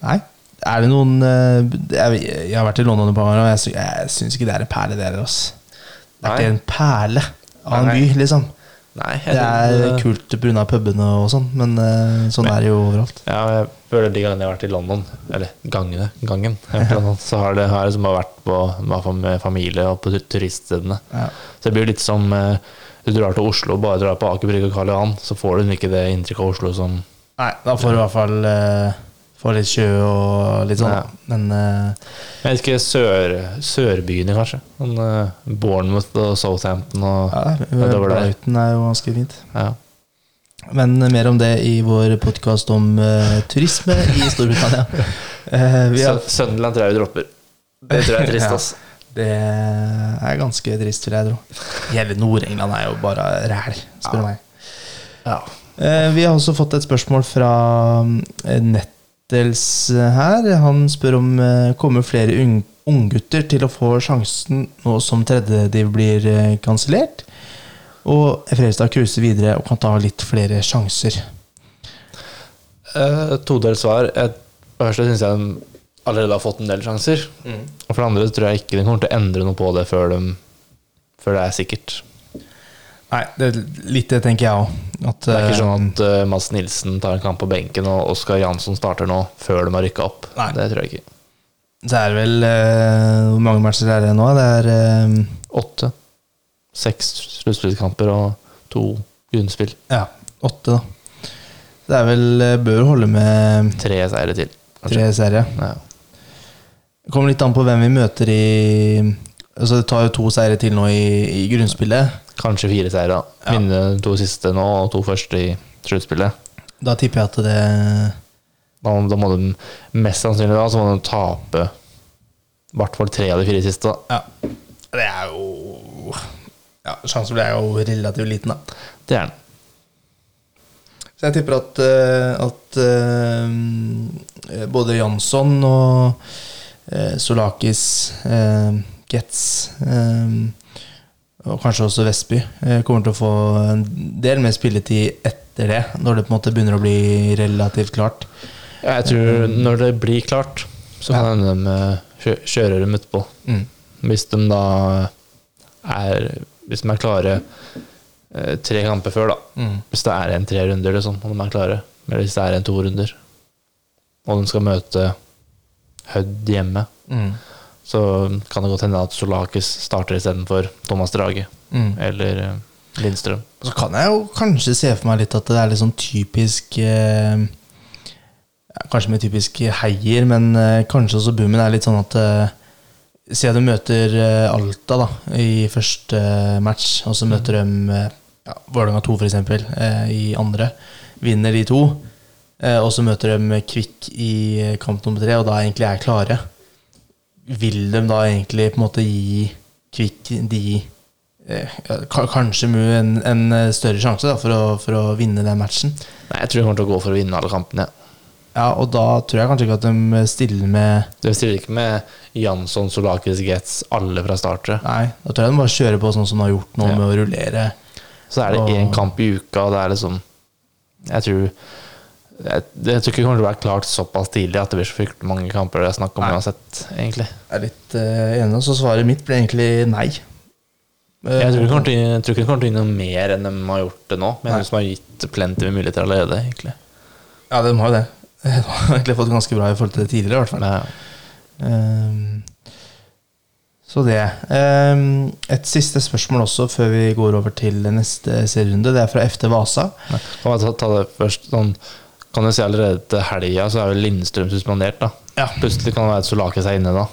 Nei. Er det noen eh, jeg, jeg har vært i London et par ganger, og jeg, sy- jeg syns ikke det er en perle, det der. ass. Det er Nei. ikke en perle av en by, liksom. Nei, Det er det... kult pga. pubene og sånn, men eh, sånn er det jo overalt. Ja, jeg føler de gangene jeg har vært i London, eller gangene, gangen, London, så har det har jeg liksom vært på, med familie og på turiststedene. Ja. Så det blir litt som eh, du drar til Oslo og bare drar på Aker Brygge og Karl Johan, så får du ikke det inntrykket av Oslo som Nei, da får du i hvert fall eh, Få litt sjø og litt sånn. Ja. Men uh, Jeg ikke, sør, sørbyene, kanskje. Sånn, uh, Bournemouth og Southampton og ja, det var. Brighton er jo ganske fint. ja. Men mer om det i vår podkast om uh, turisme i Storbritannia. Uh, vi har, Sunderland tror jeg vi dropper. Det tror jeg er trist, Ja. ass. det er ganske trist, vil jeg tro. Hele Nord-England er jo bare ræl, spør du meg. Ja. Eh, Vi har også fått et spørsmål fra eh, Nettels her. Han spør om eh, kommer flere ung- unggutter til å få sjansen nå som tredjediv blir eh, kansellert. Og Fredrikstad cruiser videre og kan ta litt flere sjanser. Uh, Todelt svar. Et, for det første syns jeg de allerede har fått en del sjanser. Og for det andre tror jeg ikke de kommer til å endre noe på det før, de, før det er sikkert. Nei, det er litt det tenker jeg òg. Det er ikke sånn at uh, Mads Nilsen tar en kamp på benken, og Oskar Jansson starter nå før de har rykka opp. Nei. Det tror jeg ikke. Så er det vel uh, Hvor mange matcher er det nå? Det er uh, Åtte. Seks sluttspillkamper og to grunnspill. ja, åtte, da. Det er vel eh, Bør holde med Tre seire til. kanskje. tre seire. Ja. Det kommer litt an på hvem vi møter i Altså Det tar jo to seire til nå i, i grunnspillet. Kanskje fire seire. Ja. Mine to siste nå og to første i sluttspillet. Da tipper jeg at det Da, da må de mest sannsynlig da, så må de tape i hvert fall tre av de fire siste. da. Ja. Det er jo Ja, Sjansen er jo relativt liten, da. Det er den. Så jeg tipper at, eh, at uh, både Jansson og uh, Solakis, uh, Getz eh, og kanskje også Vestby eh, kommer til å få en del mer spilletid etter det, når det på en måte begynner å bli relativt klart. Ja, jeg tror når det blir klart, så kan de eh, kjø- kjøre dem utpå. Mm. Hvis de da er Hvis de er klare eh, tre kamper før, da. Mm. Hvis det er en tre runder, liksom, og de er klare. Eller hvis det er en to runder, og de skal møte Hødd hjemme, Mm. Så kan det godt hende at Solakis starter istedenfor Thomas Drage Mm. eller eh, Lindstrøm. Så kan jeg jo kanskje se for meg litt at det er litt sånn typisk eh, Kanskje med typisk heier, men eh, kanskje også boomen er litt sånn at eh, Siden du møter eh, Alta da i første eh, match, og så møter de eh, ja, Vålerenga 2 f.eks. Eh, i andre. Vinner de to, eh, og så møter de Kvikk i kamp nummer tre, og da egentlig er klare. Vil de da egentlig på en måte gi Kvikk de eh, kanskje mu en, en eh, større sjanse da, for, å, for å vinne den matchen. Nei, jeg tror de kommer til å gå for å vinne alle kampene. Ja, og da tror jeg kanskje ikke at de stiller med De stiller ikke med Jansson, Solakis, Getz, alle fra start. Nei, da tror jeg de bare kjører på sånn som de har gjort nå, Ja. med å rullere. Så er det én kamp i uka, og det er liksom Jeg tror jeg, jeg tror ikke det kommer til å være klart såpass tidlig at det blir så fryktelig mange kamper det er snakk om Nei. uansett, egentlig. Jeg er litt uh, enig, så svaret mitt blir egentlig nei. Uh, Jeg tror ikke det kommer til tror de kommer til å gi noe mer enn de har gjort det nå, men Nei. jeg synes de har gitt plenty med muligheter allerede, egentlig. Ja, de har jo det. De har egentlig fått ganske bra i forhold til det tidligere, i hvert fall. Men, Uh, så det. Ehm, et siste spørsmål også før vi går over til neste serierunde. Det er fra FT Vasa. Kan jeg ta, ta det først sånn, Kan du si allerede til helga så er vel Lindstrøm suspendert, da. Ja. Plutselig kan det være et solake seg inne da.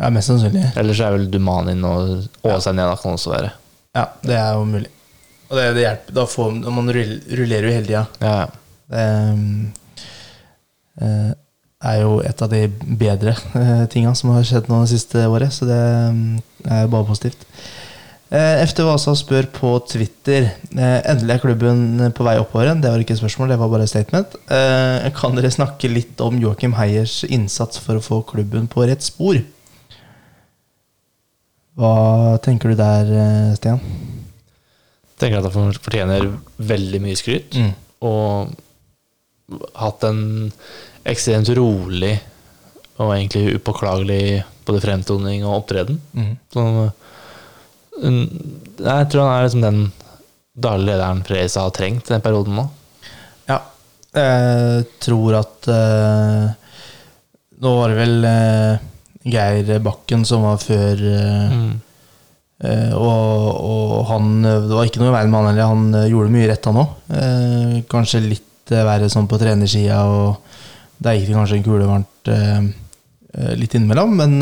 ja, mest sannsynlig. Ellers er vel Duman inn og Åsen ned, da kan også være. Ja, det er jo mulig. Og det, det hjelper. Da får man rull- rullerer jo hele tida. Ja, ja. Det eh, er jo et av de bedre uh, tinga som har skjedd nå det siste året, så det ehm, er jo bare positivt. Eh, FT Vasa spør på Twitter eh, Endelig er klubben på vei oppover igjen. Det var ikke et spørsmål, det var bare et statement. Eh, kan dere snakke litt om Joakim Heiers innsats for å få klubben på rett spor? Hva tenker du der, Stian? Stian? tenker at han fortjener veldig mye skryt. Og hatt en ekstremt rolig og egentlig upåklagelig både fremtoning og opptreden. Mm. mm, jeg tror han er liksom den daglige lederen Fredrikstad har trengt den perioden nå. Ja. Jeg tror at uh, Nå var det vel uh, Geir Bakken som var før uh, Mm. og, og han Det var ikke noe i veien med han heller. Han gjorde mye rett, han òg. Kanskje litt verre sånn på trenersida og der gikk det kanskje en kule varmt litt innimellom, men,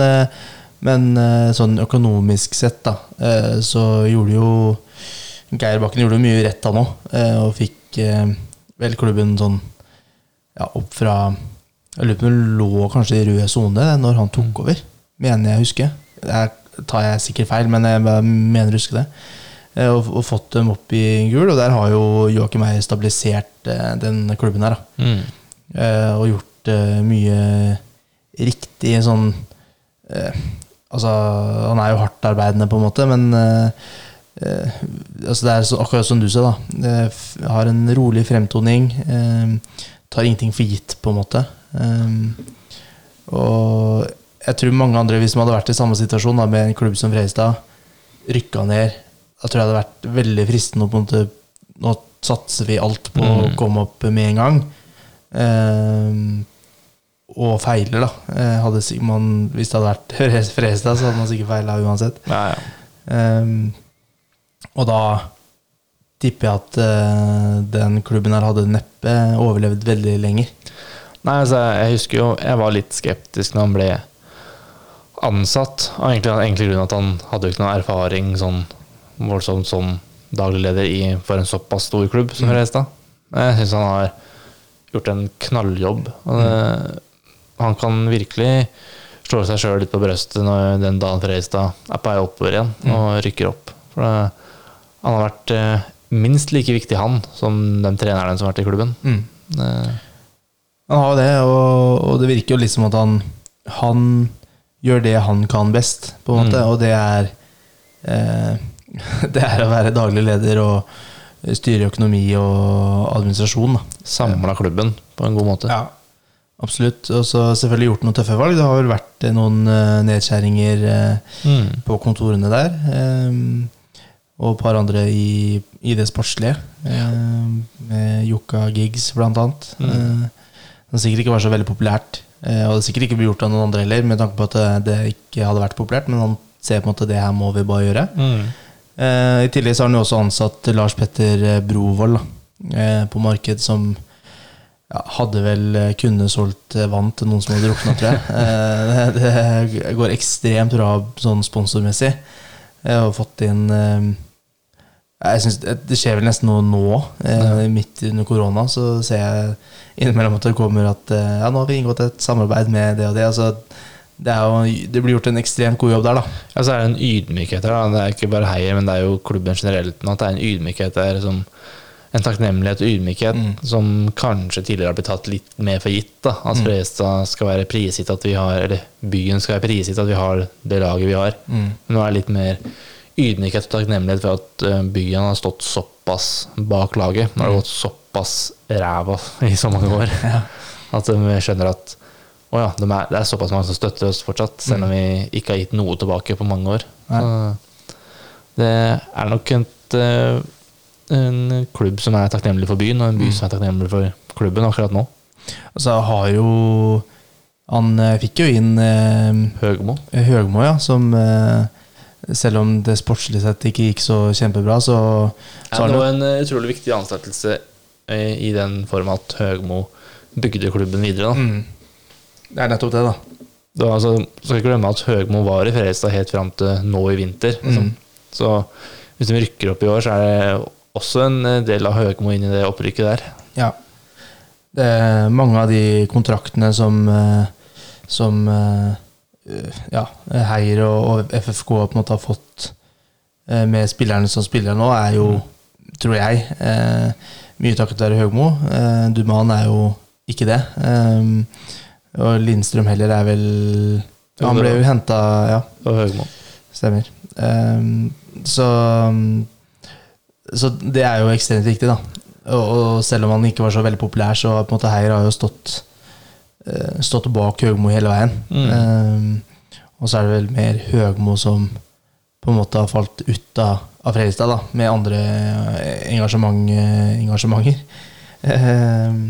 men eh, sånn økonomisk sett, da, eh, så gjorde jo Geir Bakken gjorde jo mye rett han òg, eh, og fikk vel klubben sånn ja, opp fra Jeg lurer på om det lå kanskje i rød sone når han tok over, mener jeg husker. Det tar jeg sikkert feil, men jeg mener å huske det. Og, og fått dem opp i gul, og der har jo Joakim Meyer stabilisert den klubben her. da. Mm. Og gjort mye riktig sånn Altså, han er jo hardtarbeidende, på en måte, men eh, eh, altså Det er så, akkurat som du sa, da. Eh, har en rolig fremtoning. Eh, tar ingenting for gitt, på en måte. Eh, og jeg tror mange andre, hvis man hadde vært i samme situasjon da, med en klubb som Fredrikstad, rykka ned, da tror jeg det hadde vært veldig fristende å på en måte Nå satser vi alt på å Mm. komme opp med en gang. Eh, og feiler, da. Eh, hadde, man, hvis det hadde vært Fredrikstad, så hadde man sikkert feila uansett. Ja, ja. Um, og da tipper jeg at uh, den klubben her hadde neppe overlevd veldig lenger. Nei, altså, jeg husker jo Jeg var litt skeptisk når han ble ansatt. Av egentlig, egentlig grunn at han hadde jo ikke noe erfaring sånn voldsomt som daglig leder i, for en såpass stor klubb som Mm. Fredrikstad. Jeg syns han har gjort en knalljobb. Og det, Han kan virkelig slå seg sjøl litt på brøstet når den dagen Fredrikstad er på vei oppover igjen og rykker opp. For det, han har vært eh, minst like viktig, han, som de trenerne som har vært i klubben. Det, Han har jo det, og, og det virker jo litt som at han, han gjør det han kan best, på en måte, Mm. og det er eh, Det er å være daglig leder og styre økonomi og administrasjon. Samla klubben på en god måte. Ja, absolutt. Og så selvfølgelig gjort noen tøffe valg. Det har vel vært eh, noen eh, nedskjæringer eh, Mm. på kontorene der. ehm, og et par andre i, i det sportslige. Ja. med Jokka Gigs, blant annet. Mm. Som sikkert ikke var så veldig populært. og det sikkert ikke ble gjort av noen andre heller, med tanke på at det, ikke hadde vært populært. Men han ser på en måte det her må vi bare gjøre. Mm. I tillegg så har han jo også ansatt Lars Petter Brovold på marked, som ja, hadde vel kunnet kunne solgt eh, vann til noen som hadde drukna, tror jeg. Eh, det, det går ekstremt bra sånn sponsormessig. Jeg har fått inn eh, jeg synes det, skjer vel nesten noe nå, eh, midt under korona. Så ser jeg innimellom at det kommer at eh, ja, nå har vi inngått et samarbeid med det og det. Altså, det, er jo, det blir gjort en ekstremt god jobb der, da. Ja, så er det en ydmykhet her. Da. Det er ikke bare Heier, men det er jo klubben generelt. At det er en ydmykhet der som En takknemlighet og ydmykhet Mm. som kanskje tidligere har blitt tatt litt mer for gitt. da At Mm. Fredrikstad skal være prisgitt at vi har Eller byen skal være prisgitt at vi har det laget vi har. Mm. Men nå er det litt mer ydmykhet og takknemlighet for at eh, byen har stått såpass bak laget. Nå har det gått såpass ræva i så mange år. Ja. At vi skjønner at å ja, de er, det er såpass mange som støtter oss fortsatt, selv om vi ikke har gitt noe tilbake på mange år. Så det er nok et, eh, en klubb som er takknemlig for byen, og en by som er takknemlig for klubben akkurat nå. Altså har jo Han eh, fikk jo inn eh, Høgmo. Høgmo, ja, som eh, selv om det sportslig sett ikke gikk så kjempebra, så, så Ja, det det var en eh, utrolig viktig ansettelse eh, i den form at Høgmo bygde klubben videre. Da. mm, Det er nettopp det, da. Det var, altså, skal ikke glemme at Høgmo var i Fredrikstad helt fram til nå i vinter. Liksom. Mm. Så hvis de rykker opp i år, så er det også en eh, del av Høgmo inn i det opprykket der. Ja. Det er mange av de kontraktene som eh, som eh, ja, Heier og, FFK på en måte har fått med spillerne som spiller nå, er jo, tror jeg, mye takket være Høgmo. Duman er jo ikke det. Og Lindstrøm heller er vel Han ble jo henta, ja. Og Høgmo. Stemmer. Så Så det er jo ekstremt viktig, da. Og, og selv om han ikke var så veldig populær, så på en måte Heier har jo stått eh, Stått bak Høgmo hele veien. Mm. Um, og så er det vel mer Høgmo som på en måte har falt ut av, av Fredrikstad, da, med andre eh, engasjement, engasjementer. Um,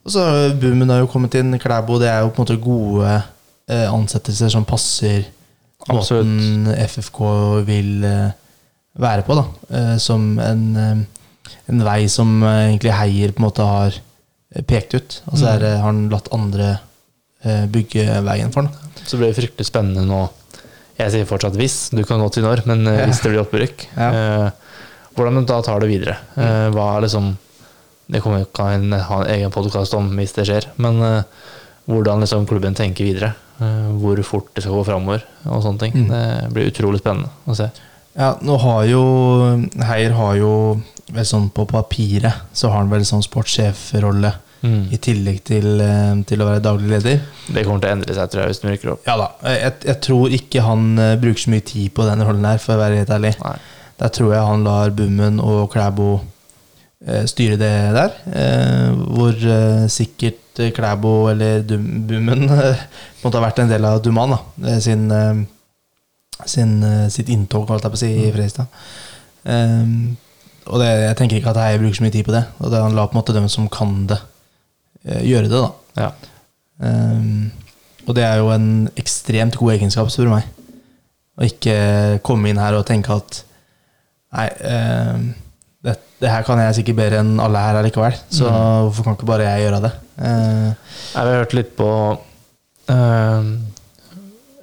og så Boomen har jo kommet inn, Klæbo. Det er jo på en måte gode ansettelser som passer Absolutt. måten FFK vil eh, være på, da. Eh, som en, eh, en vei som eh, egentlig Heier på en måte har pekt ut. Og så Mm. har han latt andre bygge veien for den. Så blir det fryktelig spennende nå. Jeg sier fortsatt hvis, du kan gå til når, men Ja. hvis det blir opprykk. Ja. Hvordan du da tar det videre. Eh, hva er liksom Det kommer kan jeg ha en egen podkast om hvis det skjer, men hvordan liksom klubben tenker videre. Hvor fort det skal gå framover og sånne ting. Mm. Det blir utrolig spennende å se. Ja, nå har jo Heier har jo vel sånn på papiret så har han vel sånn sportssjefrolle i tillegg til, eh, til å være daglig leder. Det kommer til å endre seg, tror jeg, hvis den virker opp. Ja da. Jeg, jeg tror ikke han eh, bruker så mye tid på den rollen her, for å være helt ærlig. Nei. Der tror jeg han lar Bummen og Klæbo eh, styre det der. Eh, hvor sikkert Klæbo eller Bummen måtte ha vært en del av Duman, da. Sin, sin, eh, sitt inntog, holdt jeg på å si, i Fredrikstad. Um, og det, jeg tenker ikke at jeg bruker så mye tid på det. Og det han la på en måte dem som kan det, eh, gjøre det, da. Ja. Um, og det er jo en ekstremt god egenskap, spør du meg. Å ikke komme inn her og tenke at Nei, um, det, det her kan jeg sikkert bedre enn alle her likevel Så hvorfor kan ikke bare jeg gjøre det? Uh, Jeg har hørt litt på uh,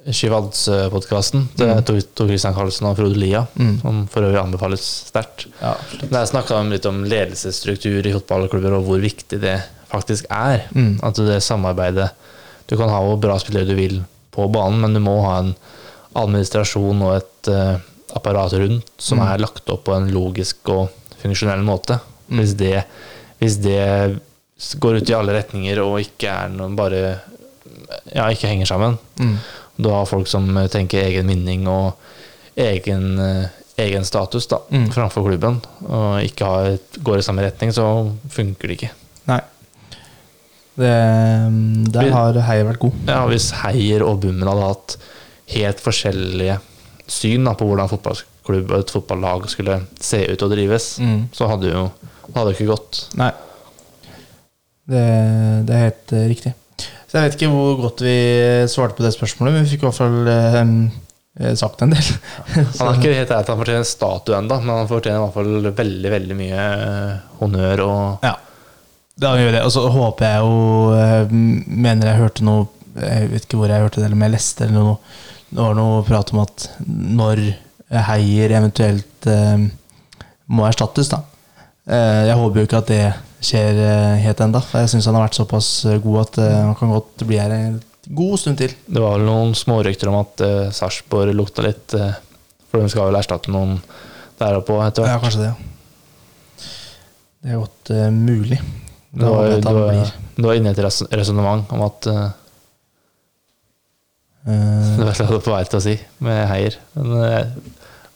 Shivads-podkasten til Mm. Tor Tor Christian Karlsen og Frode Lia, Mm. som for øvrig anbefales sterkt. ja. Der snakka de litt om ledelsesstruktur i fotballklubber, og hvor viktig det faktisk er. Mm. At det samarbeidet Du kan ha hvor bra spillere du vil på banen, men du må ha en administrasjon og et uh, apparat rundt som Mm. er lagt opp på en logisk og funksjonell måte. Mm. Hvis, det, hvis det går ut i alle retninger og ikke er noen bare Ja, ikke henger sammen, Mm. Du har folk som tenker egen vinning og egen, eh, egen status da, Mm. framfor klubben, og ikke har, går i samme retning, så funker det ikke. Nei. Det, um, der har Heier vært god. Ja, Hvis Heier og Bummen hadde hatt helt forskjellige syn da, på hvordan fotballklubb og et fotballag skulle se ut og drives, Mm. så hadde jo hadde det ikke gått. Nei. Det, det er helt eh, riktig. Så jeg vet ikke hvor godt vi svarte på det spørsmålet, men vi fikk i hvert fall eh, sagt en del. Han er ikke helt ærlig at han fortjener en statue ennå, men han fortjener i hvert fall veldig veldig mye eh, honnør og Ja, da gjør det. Og så håper jeg jo eh, Mener jeg hørte noe Jeg vet ikke hvor jeg hørte det, eller om jeg leste eller noe. Det var noe prat om at når Heier eventuelt eh, må erstattes, da. Eh, jeg håper jo ikke at det skjer eh, helt ennå. For jeg syns han har vært såpass eh, god at han kan godt bli her en god stund til. Det var vel noen smårykter om at uh, Sarpsborg lukta litt For de skal vel erstatte noen der oppe etter hvert. Ja, kanskje det. ja. Det er godt mulig. Det var, det var, det var inne i et res- resonnement om at uh, uh, Det var jeg på vei til å si med Heier. Men eh,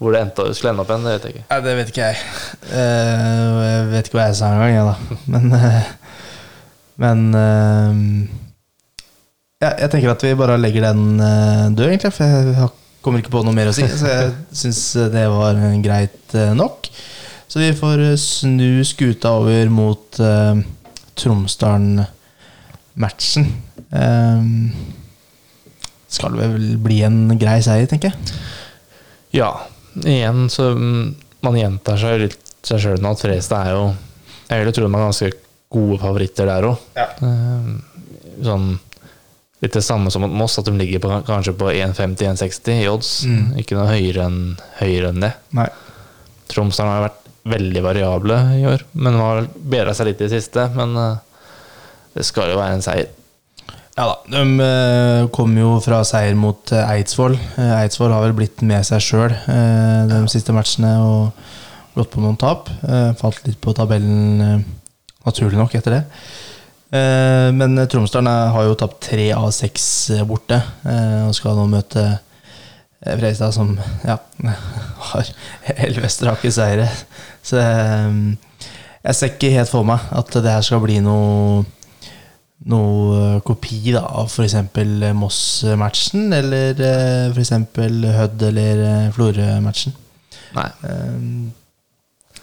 hvor det endte, skulle ende opp hen, det vet jeg ikke. Nei, det vet ikke jeg. Uh, jeg vet ikke hva jeg sa engang, jeg, da. Men, uh, men uh, ja, jeg tenker at vi bare legger den død, egentlig. For jeg kommer ikke på noe mer å si. Så jeg syns det var greit nok. Så vi får snu skuta over mot Tromsdalen-matchen. Um, skal vel bli en grei seier, tenker jeg. Ja, igjen så Man gjentar seg litt seg sjøl nå at Fredrikstad er jo Jeg vil jo tro de er ganske gode favoritter der òg. Ja. sånn litt det samme som mot Moss, at de ligger på, kanskje på 1,50-1,60 i odds. Mm. Ikke noe høyere enn, høyere enn det. Nei. Tromsdalen har vært veldig variable i år, men har bedra seg litt i det siste. Men eh, det skal jo være en seier. Ja da, de eh, kom jo fra seier mot eh, Eidsvoll. Eh, Eidsvoll har vel blitt med seg sjøl de siste matchene og gått på noen tap. Falt litt på tabellen naturlig nok etter det. Men Tromsdalen har jo tapt tre av seks borte, og skal nå møte Fredrikstad, som ja, har elleve strake seire. Så jeg ser ikke helt for meg at det her skal bli noe noe eh, kopi da, av f.eks. Moss-matchen, eller eh, f.eks. Hødd- eller eh, Florø-matchen. Nei. Eh,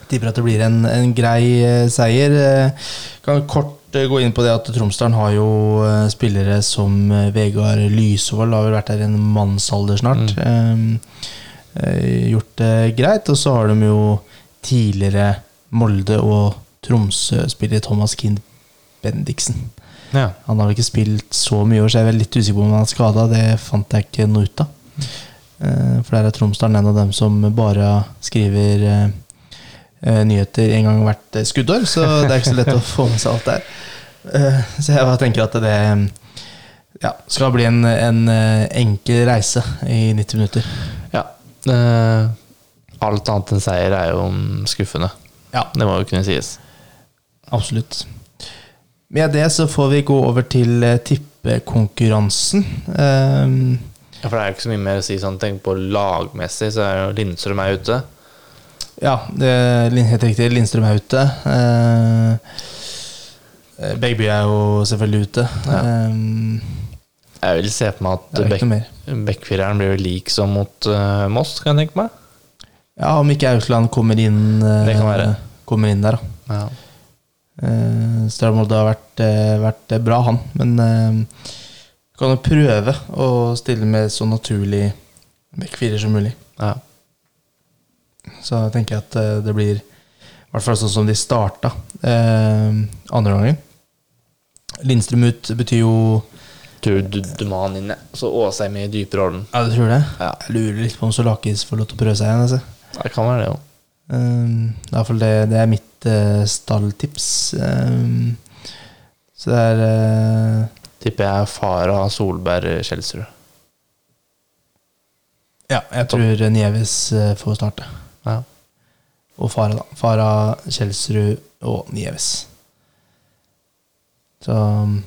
Tipper at det blir en, en grei eh, seier. Eh, Kan kort eh, gå inn på det at Tromsdalen har jo eh, spillere som eh, Vegard Lysvold, har vel vært der i en mannsalder snart. Mm. eh, gjort det greit. Og så har de jo tidligere Molde og Tromsø-spiller Thomas Kind Bendiksen. Ja. Han har vel ikke spilt så mye år, så jeg er vel litt usikker på om han er skada. Det fant jeg ikke noe ut av. Eh, For der er Tromsdalen en av dem som bare skriver eh, eh, nyheter en gang hvert skuddår, så det er ikke så lett å få med seg alt der. Så jeg bare tenker at det ja, skal bli en, en enkel reise i 90 minutter. ja. Alt annet enn seier er jo skuffende. Ja, Det må jo kunne sies. absolutt. Med det så får vi gå over til eh, tippekonkurransen. Um, Ja, For det er jo ikke så mye mer å si sånn. Tenk på lagmessig, så er jo Lindstrøm er ute. Ja, det er helt riktig. Lindstrøm er ute. Uh, eh, Begby er jo selvfølgelig ute. Ja. Um, Jeg vil se på meg at Bekkfireren blir jo lik som mot uh, Moss, kan jeg tenke meg. Ja, om ikke Aukland kommer inn uh, Det kan være. Kommer inn der, da. Ja. Uh, Stradmold har vært, eh, vært eh, bra, han. Men uh, kan jo prøve å stille med så naturlig backfirer som mulig. Ja. Så tenker jeg at eh, det blir i hvert fall sånn som de starta eh, andre gangen. Lindstrøm ut betyr jo Tror du Duman inn, ja. Så Åsheim i dypere orden. Ja, du tror det? Ja. Jeg lurer litt på om Solakis får lov til å prøve seg igjen. Altså. Det kan være det, jo. Um, det, det er mitt uh, stalltips. Um, så det er uh, Tipper jeg er Farah Solberg Kjelsrud. Ja, jeg tror Nieves uh, får starte. Ja. Og Fara, da. Fara, Kjelsrud og Nieves. Så um,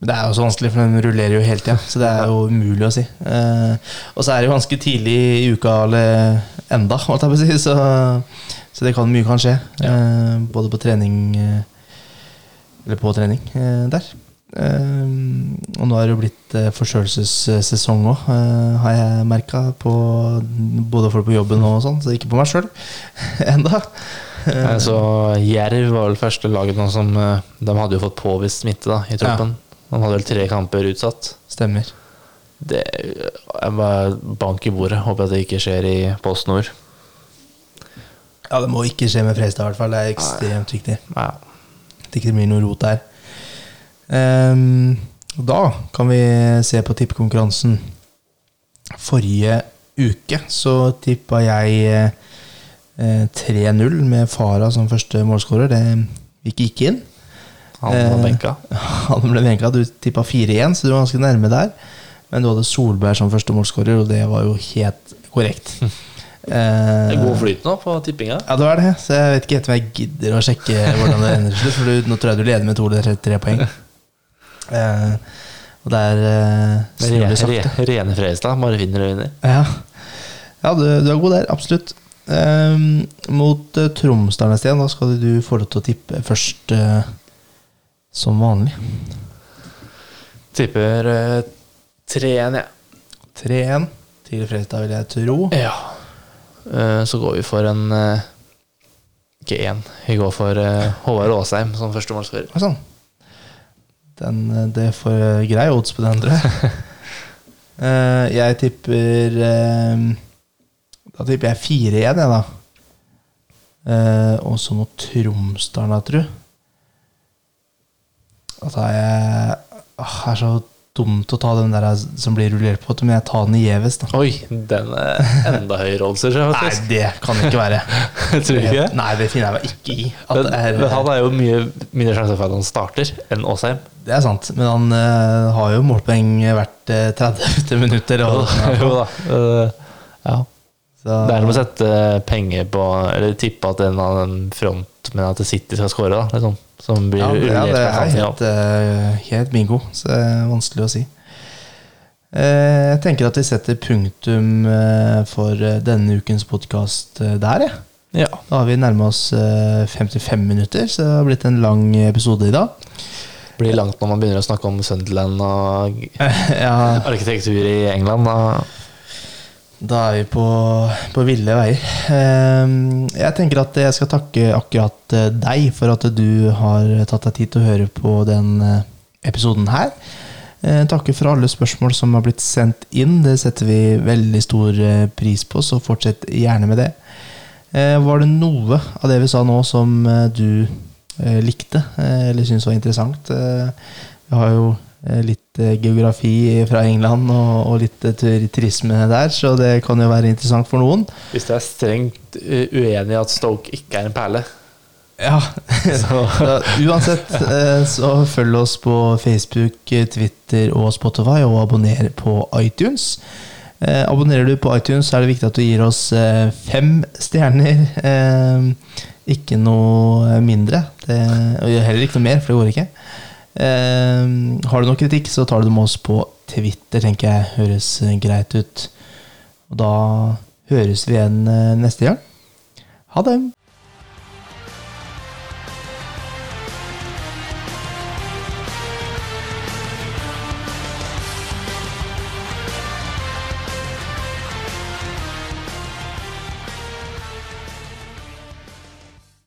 Det er jo så vanskelig, for den rullerer jo hele tida. Så det er jo umulig å si. Eh, og så er det jo ganske tidlig i uka eller enda, holdt jeg på å si. Så, så det kan mye kan skje. Eh, både på trening eh, Eller på trening eh, der. Eh, og nå er det jo blitt eh, forkjølelsessesong òg, eh, har jeg merka. Både folk på jobben og sånn, så ikke på meg sjøl enda. Eh, Så Jerv var vel første laget nå som De hadde jo fått påvist smitte da, i troppen. De hadde vel tre kamper utsatt. Stemmer. Det Jeg bare bank i bordet. Håper at det ikke skjer i Post Nord. Ja, det må ikke skje med Freistad, i hvert fall. Det er ekstremt viktig. Ja. At det ikke blir noe rot der. Ehm, da kan vi se på tippekonkurransen. Forrige uke så tippa jeg eh, 3-0 med Fara som første målskårer. Det gikk ikke inn. Han var Eh, benka. Han ble benka. Du tippa 4-1, så du var ganske nærme der. Men du hadde Solberg som første målskårer, og det var jo helt korrekt. Det er Eh, god flyt nå på tippinga. ja, det var det. Så jeg vet ikke helt om jeg gidder å sjekke hvordan det ender til. For nå tror jeg du leder med to eller tre, tre poeng. Uh, og det er uh, Rene, det sakte. Re, rene Fredrikstad. Bare vinner og vinner. Ja, ja du, du er god der. Absolutt. Eh, mot uh, Tromsdalen Sten, da skal du få lov til å tippe først eh, som vanlig. Tipper eh, 3-1, jeg. 3-1 til Fredrikstad, vil jeg tro. Ja. Eh, Så går vi for en eh, Ikke én. Vi går for eh, Håvard Aasheim som førstemålsfører. Oi. Den, det får grei odds på den, tror jeg. Jeg tipper Da tipper jeg 4-1, jeg, da. Og så mot Tromsdalen, da, tror Da tar jeg Åh, Det er så dumt å ta den der som blir rullert på, men jeg tar den i Gjeves. Oi, den er enda høyere oddser, Nei, det kan det ikke være. Tror du ikke? Nei, det finner jeg meg ikke i. Men, er, men han er jo mye mindre sjanse for at han starter enn Aasheim. det er sant, men han uh, har jo målpoeng hvert uh, 30 minutter. Og, jo da. Uh, ja. så, Det er noe å sette penger på Eller tippe at en av den frontmennene at City skal score, da. Liksom, som blir ja, det, ja, det er helt, eh, helt bingo, så det er vanskelig å si. Eh, jeg tenker at vi setter punktum eh, for denne ukens podkast der, jeg. Ja. Da har vi nærma oss eh, 55 minutter, så det har blitt en lang episode i dag. Det Blir langt når man begynner å snakke om Sunderland og ja, arkitektur i England. Da. Da er vi på, på ville veier. Ehm, Jeg tenker at jeg skal takke akkurat eh, deg for at du har tatt deg tid til å høre på den eh, episoden her. Eh, Takke for alle spørsmål som har blitt sendt inn. Det setter vi veldig stor eh, pris på, så fortsett gjerne med det. Eh, Var det noe av det vi sa nå som du likte, eller syntes var interessant. Vi har jo eh, litt eh, geografi fra England og, og litt eh, turisme der, så det kan jo være interessant for noen. Hvis du er strengt eh, uenig i at Stoke ikke er en perle, Ja, så uansett, så følg oss på Facebook, Twitter og Spotify, og abonner på iTunes. Eh, abonnerer du på iTunes, så er det viktig at du gir oss eh, fem stjerner. Eh, ikke noe mindre. Det, og heller ikke noe mer, for det går ikke. Eh, har du noe kritikk, så tar du det med oss på Twitter, tenker jeg høres eh, greit ut. Og da høres vi igjen eh, neste gang. Ha det!